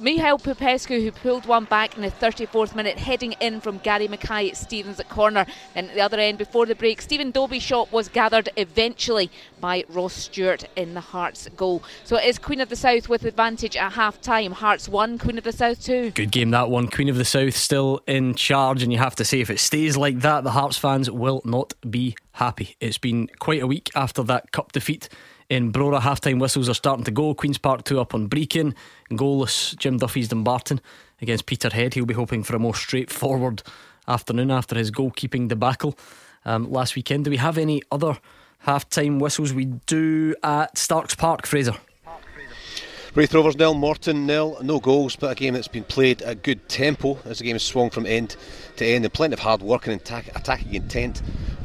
Mihai Popescu, who pulled one back in the 34th minute, heading in from Gary Mackay at Stevens at corner. Then at the other end, before the break, Stephen Dobie's shot was gathered eventually by Ross Stewart in the Hearts goal. So it is Queen of the South with advantage at half time. Hearts 1, Queen of the South 2. Good game that one. Queen of the South still in charge, and you have to say if it stays like that, the Hearts fans will not be happy. It's been quite a week after that cup defeat. In Brora, half-time whistles are starting to go. Queen's Park 2 up on Brechin. Goalless Jim Duffy's Dumbarton against Peterhead. He'll be hoping for a more straightforward afternoon after his goalkeeping debacle um, last weekend. Do we have any other half-time whistles? We do at Starks Park, Fraser. Raith Rovers nil, Morton nil, no goals, but a game that's been played at good tempo as the game has swung from end to end and plenty of hard work and attack, attacking intent.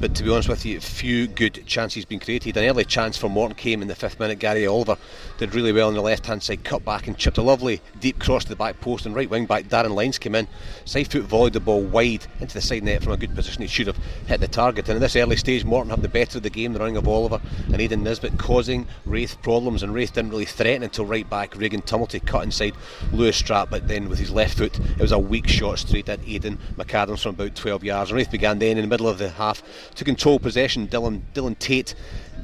But to be honest with you, few good chances been created. An early chance for Morton came in the fifth minute. Gary Oliver did really well on the left hand side, cut back and chipped a lovely deep cross to the back post, and right wing back Darren Lyons came in, side foot volleyed the ball wide into the side net from a good position. He should have hit the target. And in this early stage, Morton had the better of the game, the running of Oliver and Aidan Nesbitt causing Raith problems, and Raith didn't really threaten until right back Reghan Tumilty cut inside Lewis Strapp, but then with his left foot, it was a weak shot straight at Aidan McAdams from about 12 yards. And Raith began then in the middle of the half to control possession. Dylan Dylan Tait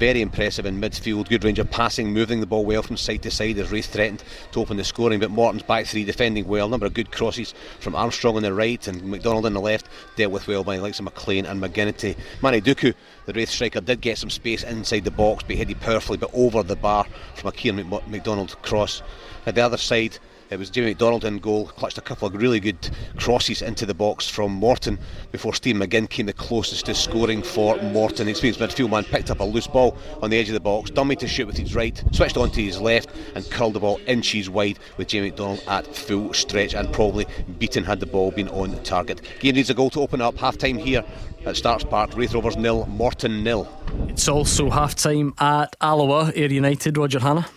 very impressive in midfield. Good range of passing, moving the ball well from side to side as Raith threatened to open the scoring. But Morton's back three defending well. Number of good crosses from Armstrong on the right and McDonald on the left, dealt with well by the likes of McLean and McGinnity. Manny Duku, the Raith striker, did get some space inside the box, but headed powerfully but over the bar from a Kieran McDonald cross. At the other side, it was Jimmy McDonald in goal, clutched a couple of really good crosses into the box from Morton before Steve McGinn came the closest to scoring for Morton. Experienced midfield man picked up a loose ball on the edge of the box, dummy to shoot with his right, switched on to his left and curled the ball inches wide with Jimmy McDonald at full stretch and probably beaten had the ball been on target. Game needs a goal to open up. Half time here at Starks Park. Raith Rovers nil, Morton nil. It's also half time at Alloa, Ayr United. Roger Hannah.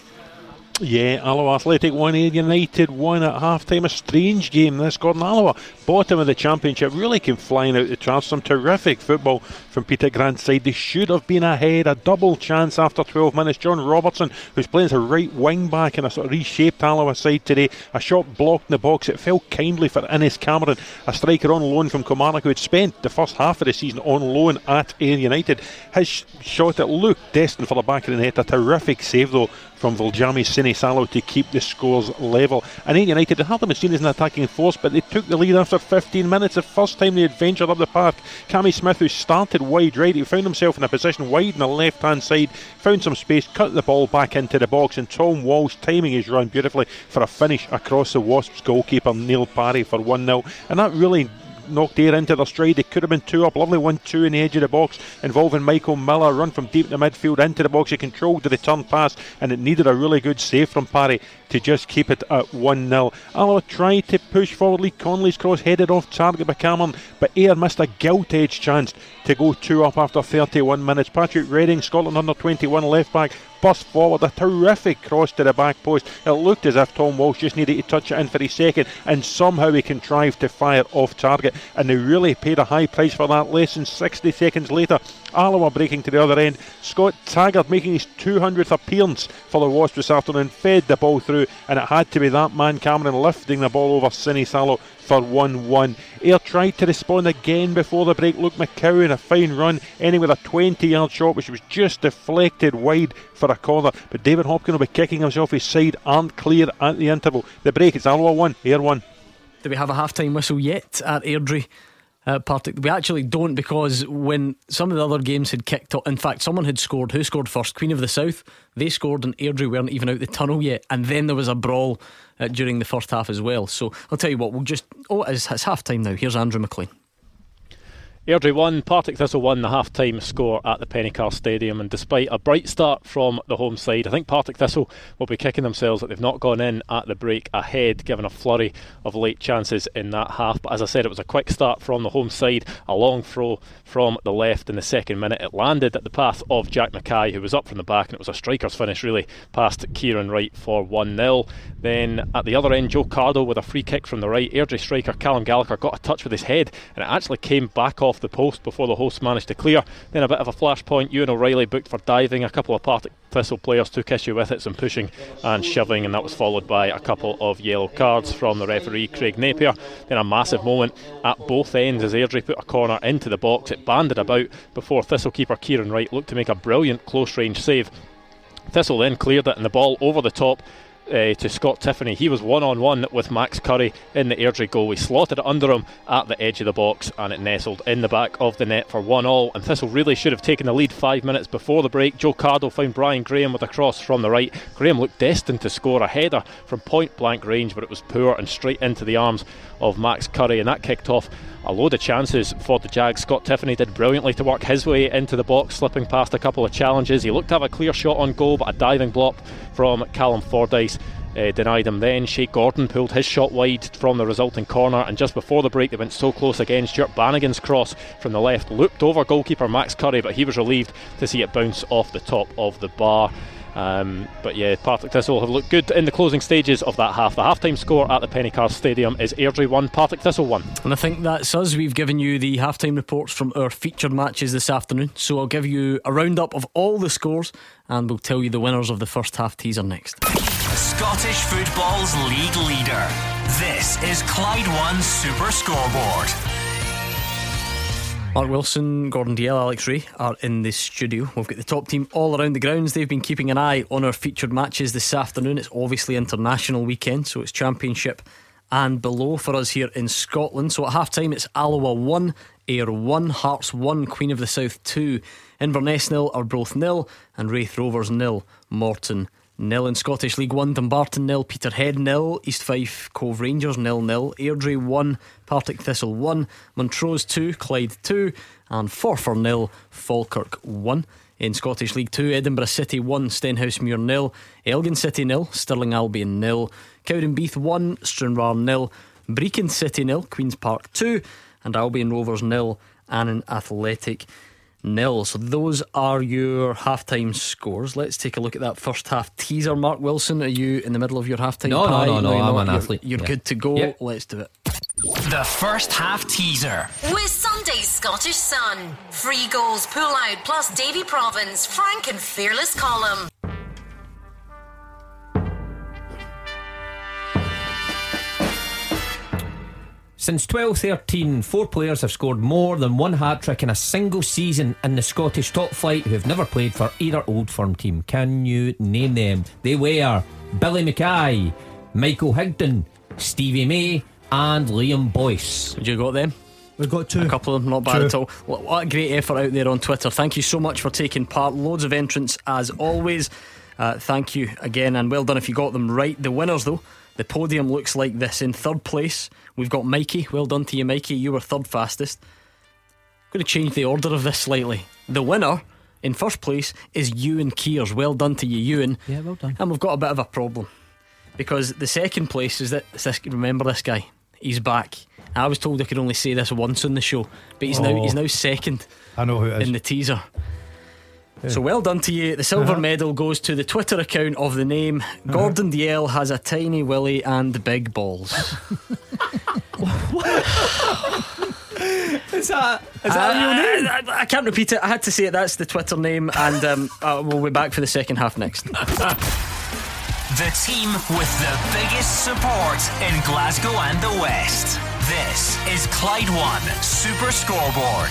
Yeah, Alloa Athletic 1 Ayr United 1 at half time. A strange game this. Gordon Alloa, bottom of the championship, really came flying out the tracks. Some terrific football from Peter Grant's side. They should have been ahead. A double chance after 12 minutes. John Robertson, who's playing as a right wing back in a sort of reshaped Alloa side today. A shot blocked in the box. It fell kindly for Innes Cameron, a striker on loan from Kilmarnock who had spent the first half of the season on loan at Ayr United. His shot, it looked destined for the back of the net. A terrific save though from Viljami Sinisalo to keep the scores level. And Ayr United had been seen as an attacking force, but they took the lead after 15 minutes. The first time they had ventured up the park. Cammy Smith, who started wide right, he found himself in a position wide on the left hand side, found some space, cut the ball back into the box, and Tom Walsh timing his run beautifully for a finish across the Wasps goalkeeper Neil Parry for 1 0. And that really knocked Ayr into their stride. They could have been two up. Lovely one two in the edge of the box involving Michael Miller. Run from deep in the midfield into the box. He controlled the return pass and it needed a really good save from Parry to just keep it at 1 0. Alloa tried to push forward. Lee Conley's cross headed off target by Cameron, but Ayr missed a gilt edged chance to go two up after 31 minutes. Patrick Reading, Scotland under 21 left back, burst forward, a terrific cross to the back post. It looked as if Tom Walsh just needed to touch it in for his second, and somehow he contrived to fire off target. And they really paid a high price for that. Less than 60 seconds later, Alloa breaking to the other end. Scott Taggart making his 200th appearance for the Wasps this afternoon, fed the ball through, and it had to be that man Cameron lifting the ball over Sinisalo for 1 1. Ayr tried to respond again before the break. Luke McCowan, a fine run, ending with a 20 yard shot, which was just deflected wide for a corner. But David Hopkin will be kicking himself his side, aren't clear at the interval. The break, it's Alloa 1, Ayr 1. Do we have a half time whistle yet at Airdrie? Uh, Partick. We actually don't because when some of the other games had kicked off, in fact, someone had scored. Who scored first? Queen of the South. They scored, and Airdrie weren't even out the tunnel yet. And then there was a brawl uh, during the first half as well. So I'll tell you what, we'll just. Oh, it's, it's half time now. Here's Andrew McLean. Airdrie won, Partick Thistle won the half time score at the Pennycar Stadium. And despite a bright start from the home side, I think Partick Thistle will be kicking themselves that they've not gone in at the break ahead, given a flurry of late chances in that half. But as I said, it was a quick start from the home side, a long throw from the left in the second minute. It landed at the path of Jack Mackay, who was up from the back, and it was a striker's finish really past Kieran Wright for 1 0. Then at the other end, Joe Cardo with a free kick from the right. Airdrie striker Callum Gallagher got a touch with his head, and it actually came back off off the post before the hosts managed to clear. Then a bit of a flashpoint. Ewan O'Reilly booked for diving. A couple of Partick Thistle players took issue with it, some pushing and shoving, and that was followed by a couple of yellow cards from the referee Craig Napier. Then a massive moment at both ends as Airdrie put a corner into the box. It banded about before Thistle keeper Kieran Wright looked to make a brilliant close range save. Thistle then cleared it and the ball over the top uh, to Scott Tiffoney. He was one on one with Max Currie in the Airdrie goal. We slotted it under him at the edge of the box and it nestled in the back of the net for one all. And Thistle really should have taken the lead five minutes before the break. Joe Cardo found Brian Graham with a cross from the right. Graham looked destined to score a header from point blank range, but it was poor and straight into the arms of Max Currie, and that kicked off a load of chances for the Jags. Scott Tiffoney did brilliantly to work his way into the box, slipping past a couple of challenges. He looked to have a clear shot on goal, but a diving block from Callum Fordyce uh, denied him then. Shea Gordon pulled his shot wide from the resulting corner, and just before the break, they went so close again. Stuart Bannigan's cross from the left looped over goalkeeper Max Currie, but he was relieved to see it bounce off the top of the bar. Um, but yeah, Partick Thistle have looked good in the closing stages of that half. The half-time score at the Pennycar Stadium is Airdrie 1, Partick Thistle 1. And I think that's us. We've given you the halftime reports from our featured matches this afternoon. So I'll give you a roundup of all the scores and we'll tell you the winners of the first half teaser next. Scottish football's league leader. This is Clyde One Super Scoreboard. Mark Wilson, Gordon Dalziel, Alex Rae are in the studio. We've got the top team all around the grounds. They've been keeping an eye on our featured matches this afternoon. It's obviously international weekend, so it's championship and below for us here in Scotland. So at half time, it's Alloa 1, Ayr 1, Hearts 1, Queen of the South 2, Inverness nil, Arbroath nil, and Raith Rovers nil, Morton nil in Scottish League One. Dumbarton nil, Peterhead nil, East Fife Cove Rangers nil nil, Airdrie one, Partick Thistle one, Montrose two, Clyde two, and Forfar nil, Falkirk one. In Scottish League Two, Edinburgh City one, Stenhousemuir nil, Elgin City nil, Stirling Albion nil, Cowdenbeath one, Stranraer nil, Brechin City nil, Queens Park two, and Albion Rovers nil, Annan Athletic nil. So those are your halftime scores. Let's take a look at that first half teaser. Mark Wilson, are you in the middle of your halftime? No, pie? no, no, no. you're I'm not. an You're- athlete. You're Yeah. good to go. Yeah. Let's do it. The first half teaser. With Sunday's Scottish Sun. Free goals pull out plus Davy Provan's, Frank and Fearless column. Since 12 13, four players have scored more than one hat trick in a single season in the Scottish top flight who have never played for either old firm team. Can you name them? They were Billy Mackay, Michael Higdon, Stevie May, and Liam Boyce. Have you got them? We've got two. A couple of them, not bad Two. at all. What what a great effort out there on Twitter. Thank you so much for taking part. Loads of entrants as always. Uh, thank you again, and well done if you got them right. The winners, though, the podium looks like this. In third place, we've got Mikey. Well done to you, Mikey. You were third fastest. I'm going to change the order of this slightly. The winner in first place is Ewan Keers. Well done to you, Ewan. Yeah, well done. And we've got a bit of a problem because the second place is that is this, remember this guy. He's back. I was told I could only say this once on the show, but he's now Oh. he's now second I know who it is. in the teaser. So well done to you. The silver Uh-huh. medal goes to the Twitter account of the name. Gordon Dalziel has a tiny willy and big balls. Is that, I, I- I can't repeat it. I had to say it. That's the Twitter name, and um, uh, we'll be back for the second half next. The team with the biggest support in Glasgow and the West. This is Clyde One Super Scoreboard.